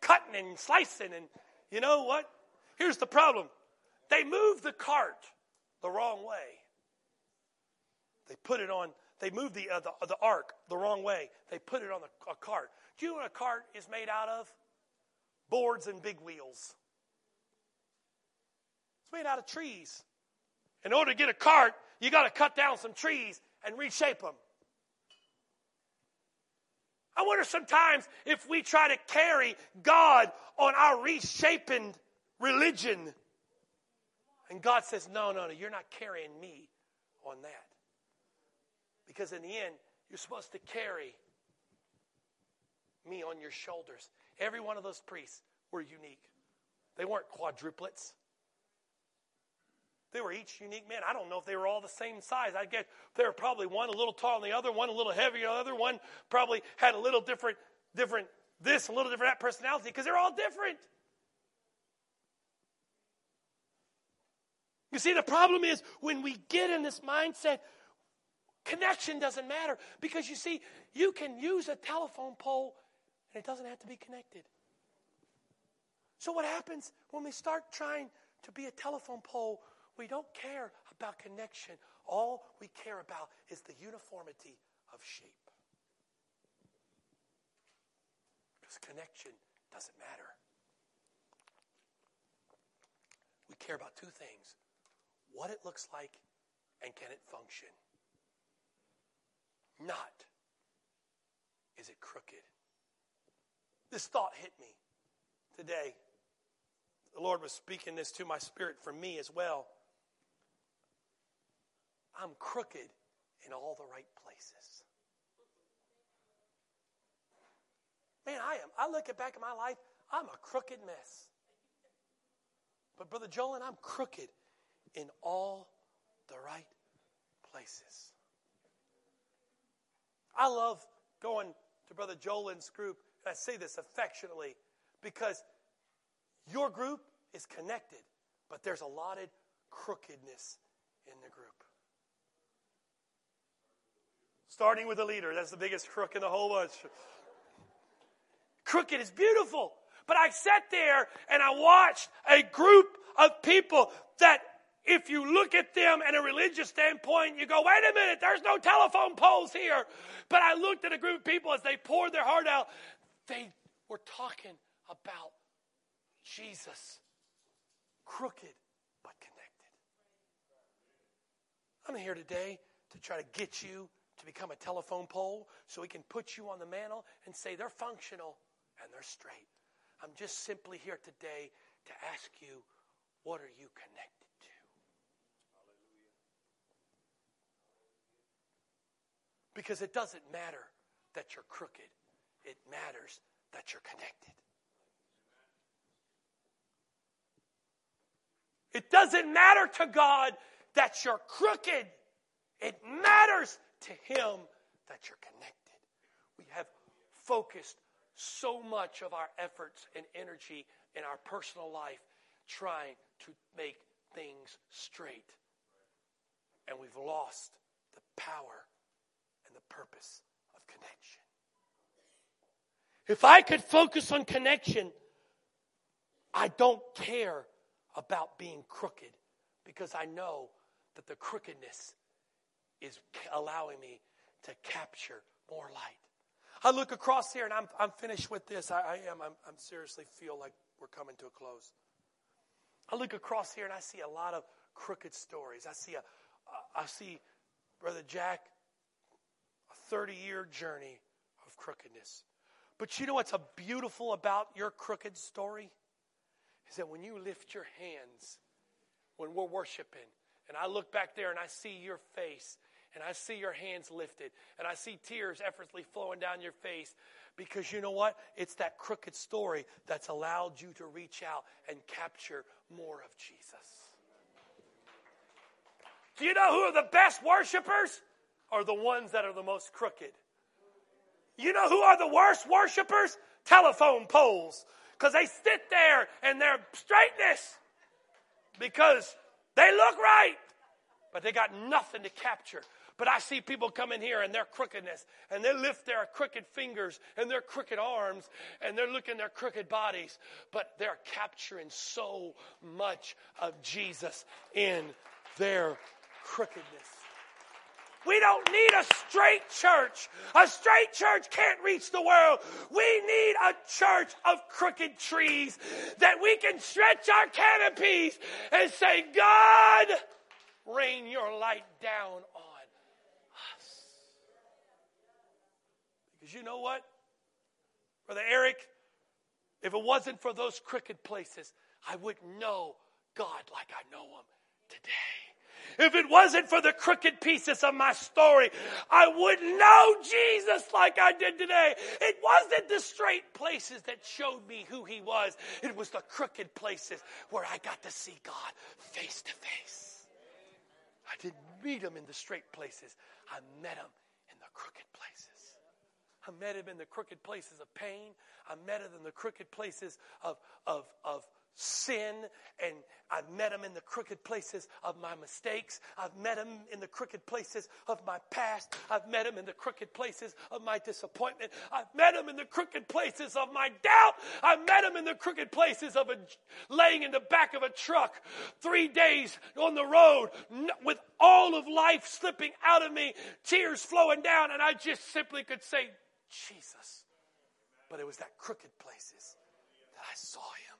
Cutting and slicing and you know what? Here's the problem they moved the cart the wrong way. They put it on, they moved the, uh, the, the, ark the wrong way. They put it on a, a cart. Do you know what a cart is made out of? Boards and big wheels. It's made out of trees. In order to get a cart, you got to cut down some trees and reshape them. I wonder sometimes if we try to carry God on our reshaping religion. And God says, no, no, no, you're not carrying me on that. Because in the end, you're supposed to carry me on your shoulders. Every one of those priests were unique. They weren't quadruplets. They were each unique men. I don't know if they were all the same size. I guess they were probably one a little taller than the other, one a little heavier than the other, one probably had a little different, different this, a little different that personality, because they're all different. You see, the problem is when we get in this mindset, connection doesn't matter. Because you see, you can use a telephone pole and it doesn't have to be connected. So, what happens when we start trying to be a telephone pole we don't care about connection. All we care about is the uniformity of shape. Because connection doesn't matter. We care about two things what it looks like and can it function. Not is it crooked. This thought hit me today. The Lord was speaking this to my spirit for me as well. I'm crooked in all the right places. Man, I am. I look at back at my life, I'm a crooked mess. But Brother Joel, I'm crooked in all the right places. I love going to Brother Jolin's group, and I say this affectionately because your group is connected, but there's a lot of crookedness in the group. Starting with the leader, that's the biggest crook in the whole bunch. Crooked is beautiful, but I sat there and I watched a group of people that if you look at them in a religious standpoint, you go, wait a minute, there's no telephone poles here. But I looked at a group of people as they poured their heart out. They were talking about Jesus, crooked but connected. I'm here today to try to get you to become a telephone pole so we can put you on the mantle and say they're functional and they're straight. I'm just simply here today to ask you, what are you connected to? Because it doesn't matter that you're crooked, it matters that you're connected. It doesn't matter to God that you're crooked. It matters to Him that you're connected. We have focused so much of our efforts and energy in our personal life trying to make things straight. And we've lost the power purpose of connection. If I could focus on connection, I don't care about being crooked because I know that the crookedness is allowing me to capture more light. I look across here and I'm, I'm finished with this. I, I am. I'm, I'm seriously feel like we're coming to a close. I look across here and I see a lot of crooked stories. I see a, I see Brother Jack, 30 year journey of crookedness. But you know what's beautiful about your crooked story? Is that when you lift your hands, when we're worshiping, and I look back there and I see your face and I see your hands lifted and I see tears effortlessly flowing down your face because you know what? It's that crooked story that's allowed you to reach out and capture more of Jesus. Do you know who are the best worshipers? Are the ones that are the most crooked. You know who are the worst worshipers? Telephone poles. Because they sit there and their straightness because they look right, but they got nothing to capture. But I see people come in here and their crookedness, and they lift their crooked fingers and their crooked arms, and they're looking their crooked bodies, but they're capturing so much of Jesus in their crookedness. We don't need a straight church. A straight church can't reach the world. We need a church of crooked trees that we can stretch our canopies and say, God, rain your light down on us. Because you know what? Brother Eric, if it wasn't for those crooked places, I wouldn't know God like I know Him today. If it wasn't for the crooked pieces of my story, I wouldn't know Jesus like I did today. It wasn't the straight places that showed me who He was, it was the crooked places where I got to see God face to face. I didn't meet Him in the straight places, I met Him in the crooked places. I met him in the crooked places of pain. I met him in the crooked places of, of, of sin. And I've met him in the crooked places of my mistakes. I've met him in the crooked places of my past. I've met him in the crooked places of my disappointment. I've met him in the crooked places of my doubt. I've met him in the crooked places of a, laying in the back of a truck three days on the road with all of life slipping out of me, tears flowing down. And I just simply could say, Jesus. But it was that crooked places that I saw him.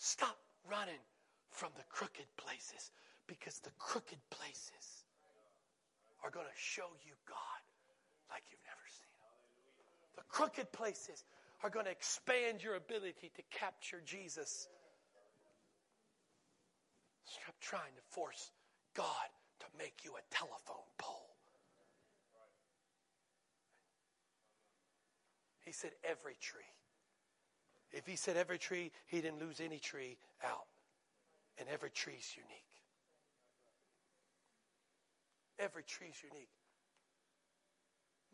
Stop running from the crooked places because the crooked places are going to show you God like you've never seen him. The crooked places are going to expand your ability to capture Jesus. Stop trying to force God to make you a telephone pole. He said every tree. If he said every tree, he didn't lose any tree out. And every tree is unique. Every tree is unique.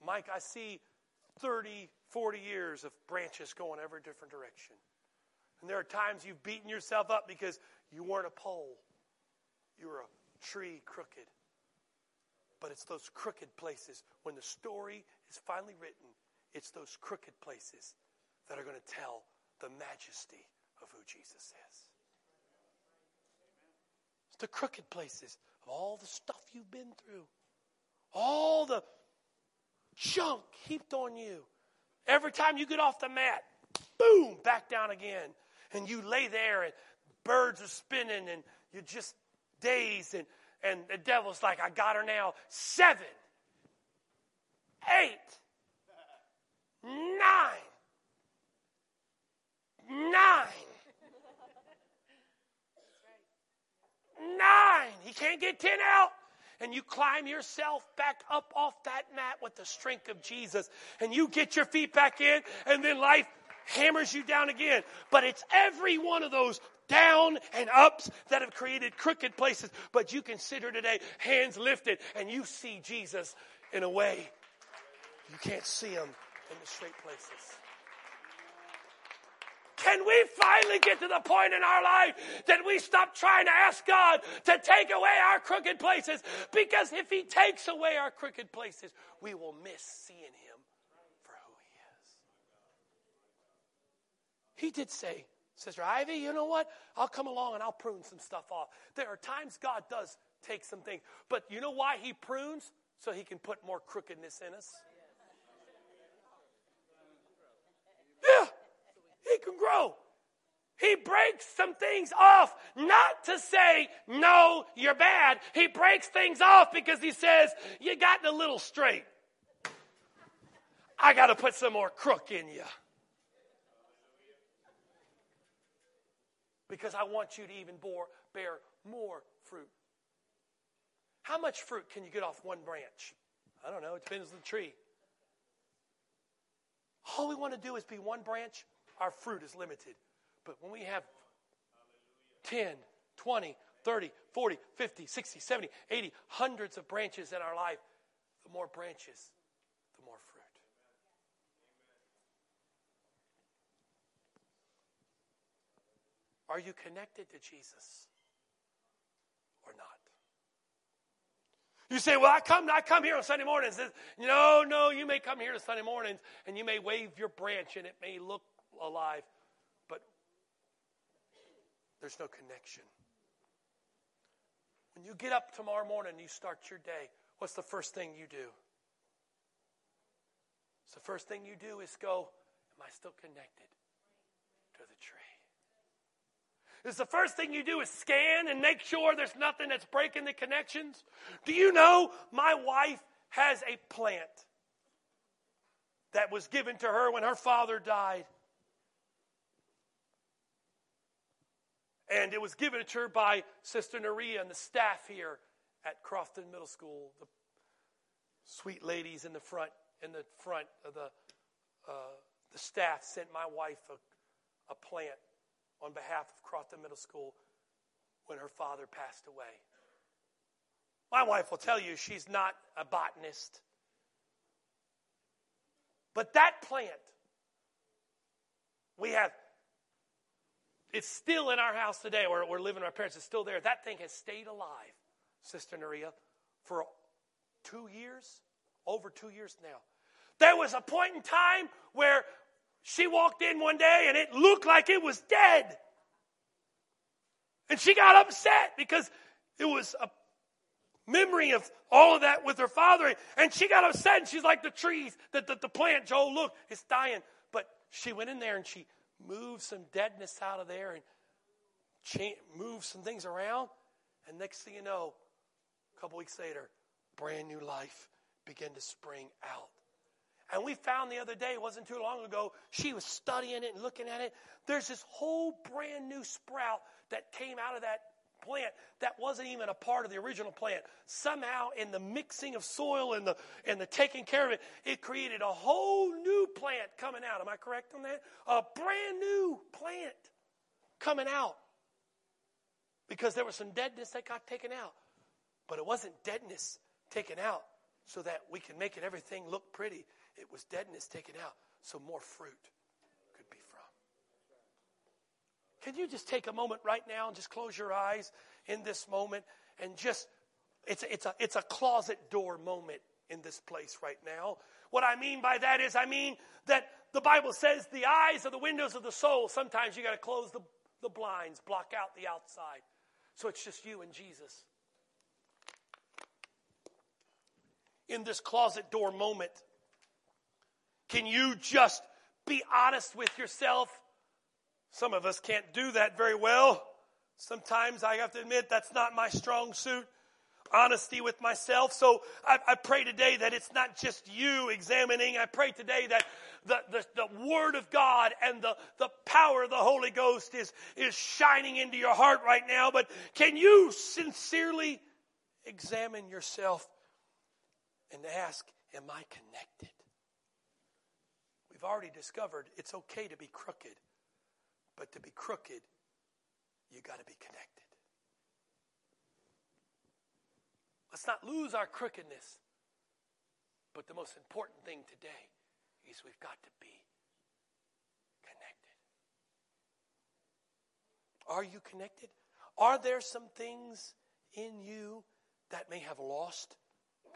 Mike, I see 30, 40 years of branches going every different direction. And there are times you've beaten yourself up because you weren't a pole, you were a tree crooked. But it's those crooked places, when the story is finally written, it's those crooked places that are going to tell the majesty of who Jesus is. It's the crooked places of all the stuff you've been through, all the junk heaped on you. Every time you get off the mat, boom, back down again. And you lay there and birds are spinning and you're just dazed and, and the devil's like, I got her now. Seven, eight, nine, nine. Nine. He can't get ten out and you climb yourself back up off that mat with the strength of Jesus and you get your feet back in and then life hammers you down again. But it's every one of those down and ups that have created crooked places. But you consider today hands lifted and you see Jesus in a way you can't see him in the straight places. Can we finally get to the point in our life that we stop trying to ask God to take away our crooked places? Because if He takes away our crooked places, we will miss seeing Him for who He is. He did say, Sister Ivy, you know what? I'll come along and I'll prune some stuff off. There are times God does take some things, but you know why He prunes? So He can put more crookedness in us. Yeah. He can grow. He breaks some things off, not to say, no, you're bad. He breaks things off because he says, you got a little straight. I got to put some more crook in you. Because I want you to even bore, bear more fruit. How much fruit can you get off one branch? I don't know. It depends on the tree. All we want to do is be one branch our fruit is limited. But when we have 10, 20, 30, 40, 50, 60, 70, 80, hundreds of branches in our life, the more branches, the more fruit. Are you connected to Jesus or not? You say, well, I come, I come here on Sunday mornings. No, no, you may come here on Sunday mornings and you may wave your branch and it may look alive, but there's no connection. When you get up tomorrow morning and you start your day, what's the first thing you do? So the first thing you do is go, Am I still connected to the tree? Is the first thing you do is scan and make sure there's nothing that's breaking the connections? Do you know my wife has a plant that was given to her when her father died? And it was given to her by Sister Naria and the staff here at Crofton Middle School. The sweet ladies in the front, in the front of the, uh, the staff sent my wife a, a plant on behalf of Crofton Middle School when her father passed away. My wife will tell you she's not a botanist. But that plant, we have it's still in our house today, where we're living with our parents. It's still there. That thing has stayed alive, Sister Naria, for two years, over two years now. There was a point in time where she walked in one day and it looked like it was dead. And she got upset because it was a memory of all of that with her father. And she got upset and she's like, the trees, the, the, the plant, Joe, look, it's dying. But she went in there and she move some deadness out of there and change, move some things around. And next thing you know, a couple weeks later, brand new life began to spring out. And we found the other day, it wasn't too long ago, she was studying it and looking at it. There's this whole brand new sprout that came out of that plant that wasn't even a part of the original plant. Somehow, in the mixing of soil and the and the taking care of it, it created a whole new plant coming out. Am I correct on that? A brand new plant coming out because there was some deadness that got taken out, but it wasn't deadness taken out so that we can make it everything look pretty. It was deadness taken out so more fruit could be from. Can you just take a moment right now and just close your eyes in this moment and just it's a, it's a, it's a closet door moment in this place right now. What I mean by that is, I mean that the Bible says the eyes are the windows of the soul. Sometimes you got to close the, the blinds, block out the outside. So it's just you and Jesus. In this closet door moment, can you just be honest with yourself? Some of us can't do that very well. Sometimes I have to admit that's not my strong suit honesty with myself. So I, I, pray today that it's not just you examining. I pray today that the, the, the Word of God and the, the power of the Holy Ghost is, is shining into your heart right now. But can you sincerely examine yourself and ask, Am I connected? We've already discovered it's okay to be crooked, but to be crooked, you got to be connected. Let's not lose our crookedness. But the most important thing today is we've got to be connected. Are you connected? Are there some things in you that may have lost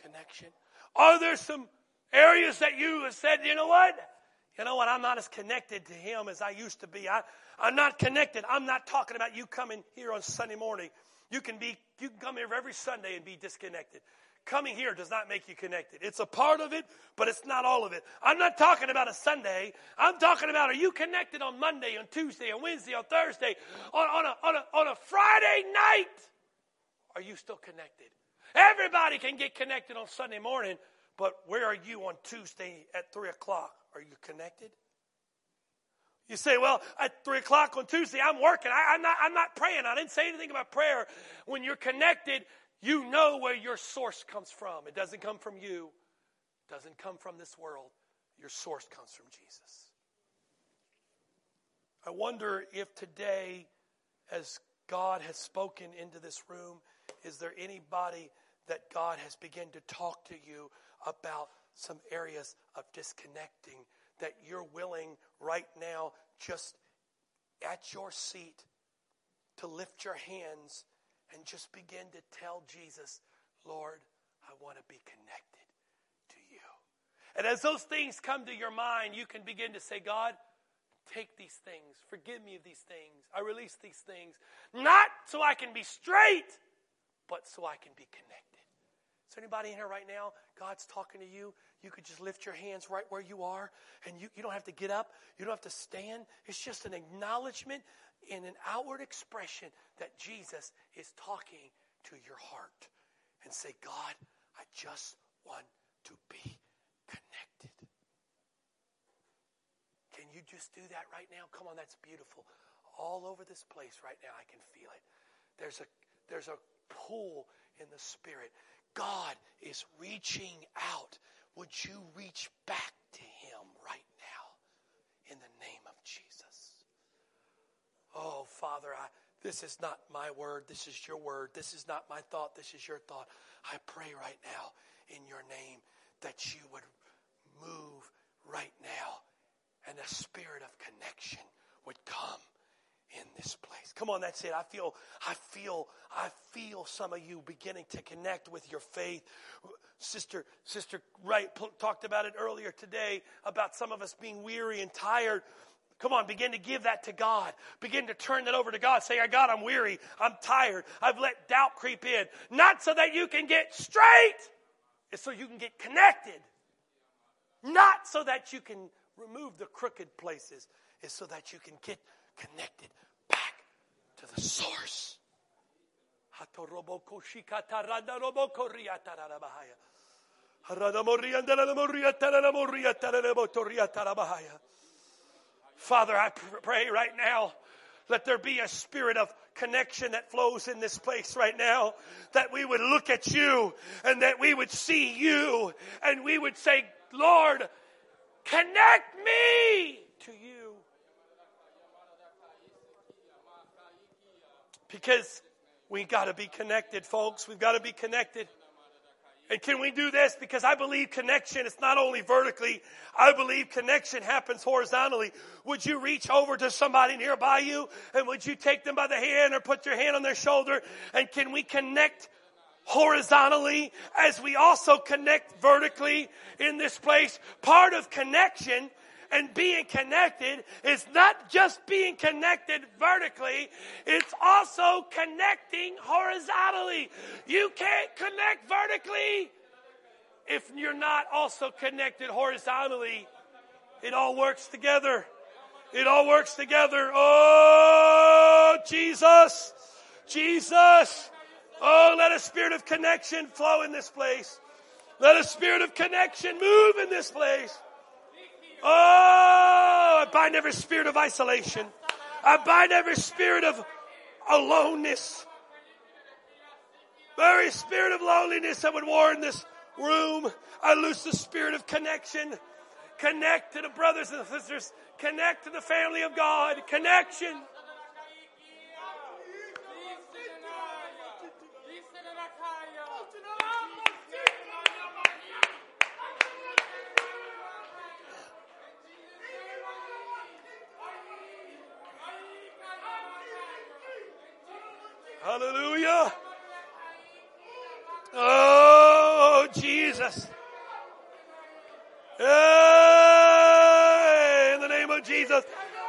connection? Are there some areas that you have said, you know what? You know what? I'm not as connected to him as I used to be. I, I'm not connected. I'm not talking about you coming here on Sunday morning you can be, you can come here every Sunday and be disconnected. Coming here does not make you connected. It's a part of it, but it's not all of it. I'm not talking about a Sunday. I'm talking about are you connected on Monday, on Tuesday, on Wednesday, on Thursday, on, on, a, on, a, on a Friday night? Are you still connected? Everybody can get connected on Sunday morning, but where are you on Tuesday at 3 o'clock? Are you connected? You say, well, at three o'clock on Tuesday, I'm working. I, am not, I'm not praying. I didn't say anything about prayer. When you're connected, you know where your source comes from. It doesn't come from you. It doesn't come from this world. Your source comes from Jesus. I wonder if today, as God has spoken into this room, is there anybody that God has begun to talk to you about some areas of disconnecting that you're willing right now, just at your seat, to lift your hands and just begin to tell Jesus, Lord, I want to be connected to you. And as those things come to your mind, you can begin to say, God, take these things. Forgive me of these things. I release these things. Not so I can be straight, but so I can be connected. Is there anybody in here right now? God's talking to you. You could just lift your hands right where you are, and you, you don't have to get up. You don't have to stand. It's just an acknowledgement and an outward expression that Jesus is talking to your heart. And say, God, I just want to be connected. Can you just do that right now? Come on, that's beautiful. All over this place right now, I can feel it. There's a, there's a pull in the spirit. God is reaching out. Would you reach back to Him right now in the name of Jesus? Oh, Father, I, this is not my word. This is your word. This is not my thought. This is your thought. I pray right now in your name that you would move right now and a spirit of connection would come in this place. Come on, that's it. I feel, I feel, I feel some of you beginning to connect with your faith. Sister, Sister Wright talked about it earlier today about some of us being weary and tired. Come on, begin to give that to God. Begin to turn that over to God. Say, "I God, I'm weary. I'm tired. I've let doubt creep in. Not so that you can get straight, it's so you can get connected. Not so that you can remove the crooked places, it's so that you can get connected back to the source. Father, I pray right now, let there be a spirit of connection that flows in this place right now. That we would look at you and that we would see you and we would say, Lord, connect me to you. Because we got to be connected, folks. We've got to be connected. And can we do this? Because I believe connection is not only vertically, I believe connection happens horizontally. Would you reach over to somebody nearby you and would you take them by the hand or put your hand on their shoulder? And can we connect horizontally as we also connect vertically in this place? Part of connection and being connected is not just being connected vertically, it's also connecting horizontally. You can't connect vertically if you're not also connected horizontally. It all works together. It all works together. Oh, Jesus, Jesus. Oh, let a spirit of connection flow in this place. Let a spirit of connection move in this place. Oh, I bind every spirit of isolation. I bind every spirit of aloneness. Every spirit of loneliness that would war in this room. I loose the spirit of connection. Connect to the brothers and sisters. Connect to the family of God. Connection. Hallelujah. Oh, Jesus. Hey, in the name of Jesus.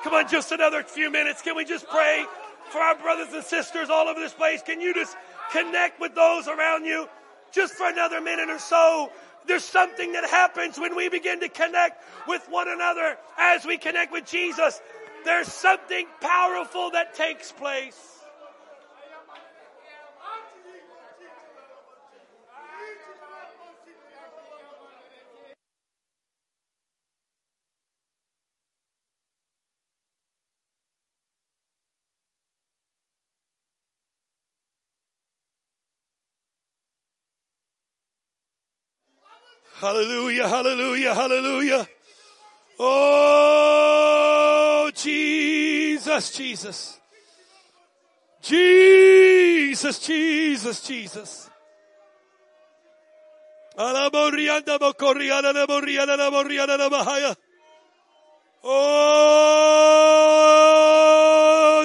Come on, just another few minutes. Can we just pray for our brothers and sisters all over this place? Can you just connect with those around you just for another minute or so? There's something that happens when we begin to connect with one another as we connect with Jesus. There's something powerful that takes place. Hallelujah, hallelujah, hallelujah. Oh, Jesus, Jesus. Jesus, Jesus, Jesus. Oh,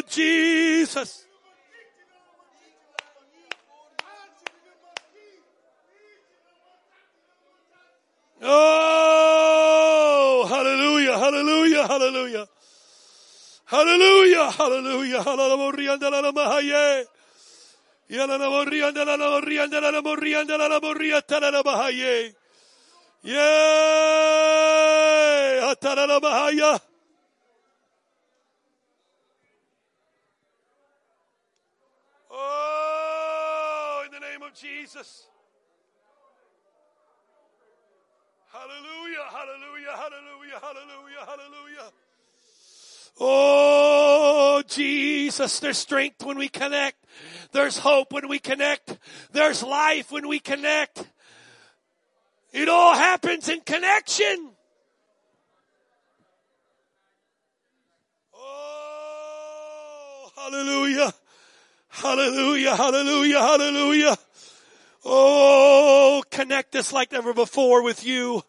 Jesus. Oh, hallelujah, hallelujah, hallelujah. Hallelujah, hallelujah, hallelujah, bahaya. Oh, in the name of Jesus. Hallelujah, hallelujah, hallelujah, hallelujah, hallelujah. Oh, Jesus, there's strength when we connect. There's hope when we connect. There's life when we connect. It all happens in connection. Oh, hallelujah. Hallelujah, hallelujah, hallelujah. Oh, connect us like never before with you.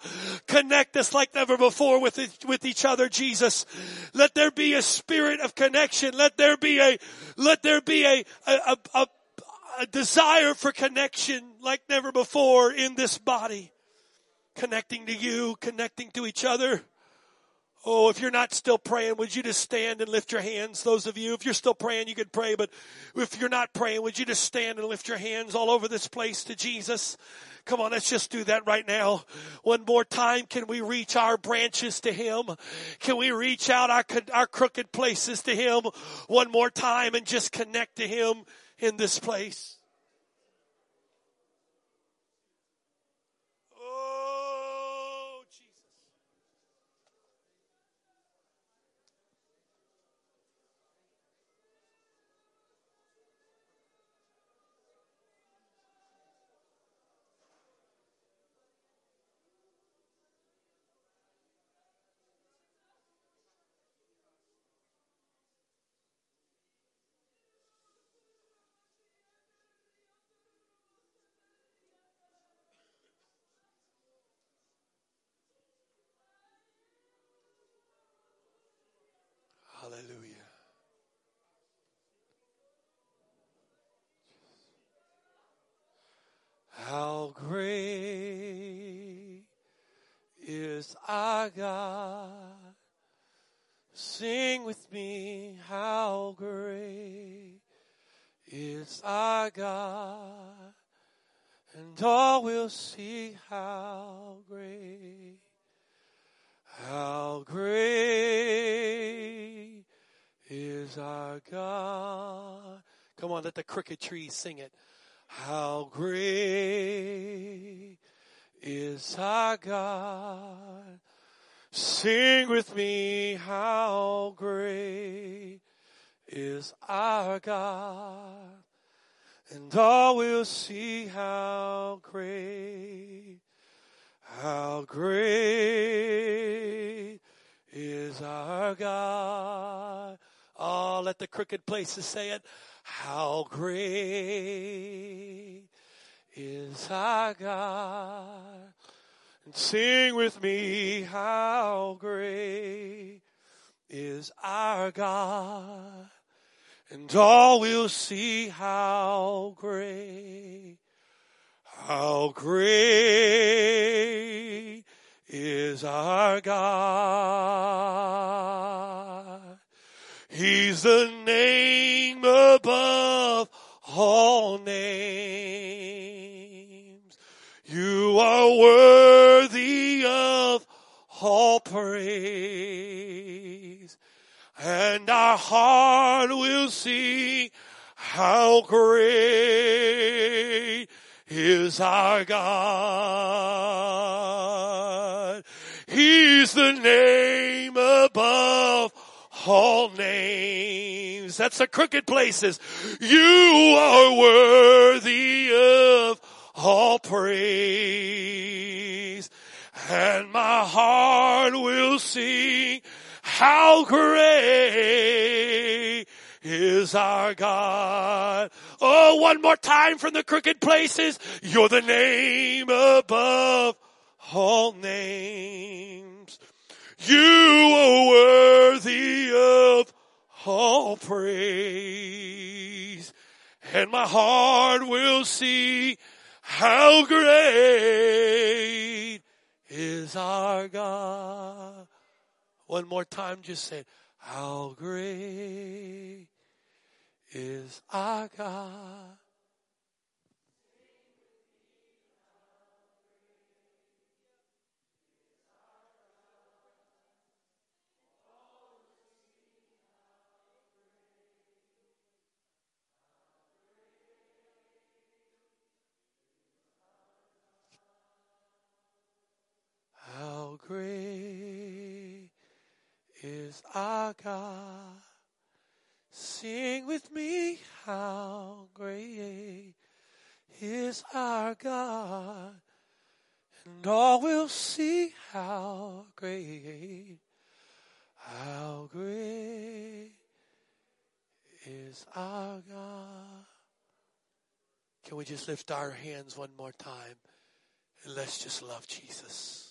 Connect us like never before with, with each other, Jesus. Let there be a spirit of connection. Let there be a, let there be a, a, a, a desire for connection like never before in this body. Connecting to you, connecting to each other. Oh, if you're not still praying, would you just stand and lift your hands? Those of you, if you're still praying, you could pray, but if you're not praying, would you just stand and lift your hands all over this place to Jesus? Come on, let's just do that right now. One more time. Can we reach our branches to Him? Can we reach out our, our crooked places to Him one more time and just connect to Him in this place? Is our God. Sing with me, how great is our God. And all will see how great, how great is our God. Come on, let the crooked trees sing it. How great is our God. Sing with me, how great is our God. And all will see how great, how great is our God. Oh, let the crooked places say it. How great is our God. And sing with me, how great is our God. And all will see how great, how great is our God. He's the name above all names. You are worthy of all praise. And our heart will see how great is our God. He's the name above all names. That's the crooked places. You are worthy of all praise. And my heart will sing how great is our God. Oh, one more time from the crooked places. You're the name above all names. You are worthy of all praise. And my heart will see how great is our God. One more time, just say, how great is our God. How great is our God. Sing with me, how great is our God. And all will see how great, how great is our God. Can we just lift our hands one more time and let's just love Jesus?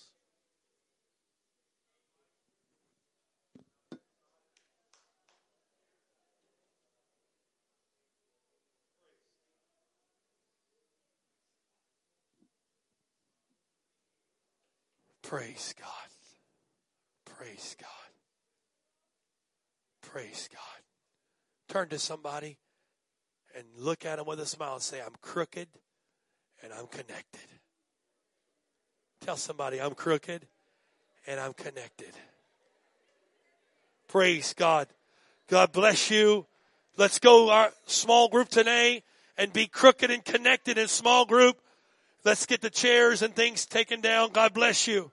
Praise God. Praise God. Praise God. Turn to somebody and look at them with a smile and say, I'm crooked and I'm connected. Tell somebody, I'm crooked and I'm connected. Praise God. God bless you. Let's go our small group today and be crooked and connected in small group. Let's get the chairs and things taken down. God bless you.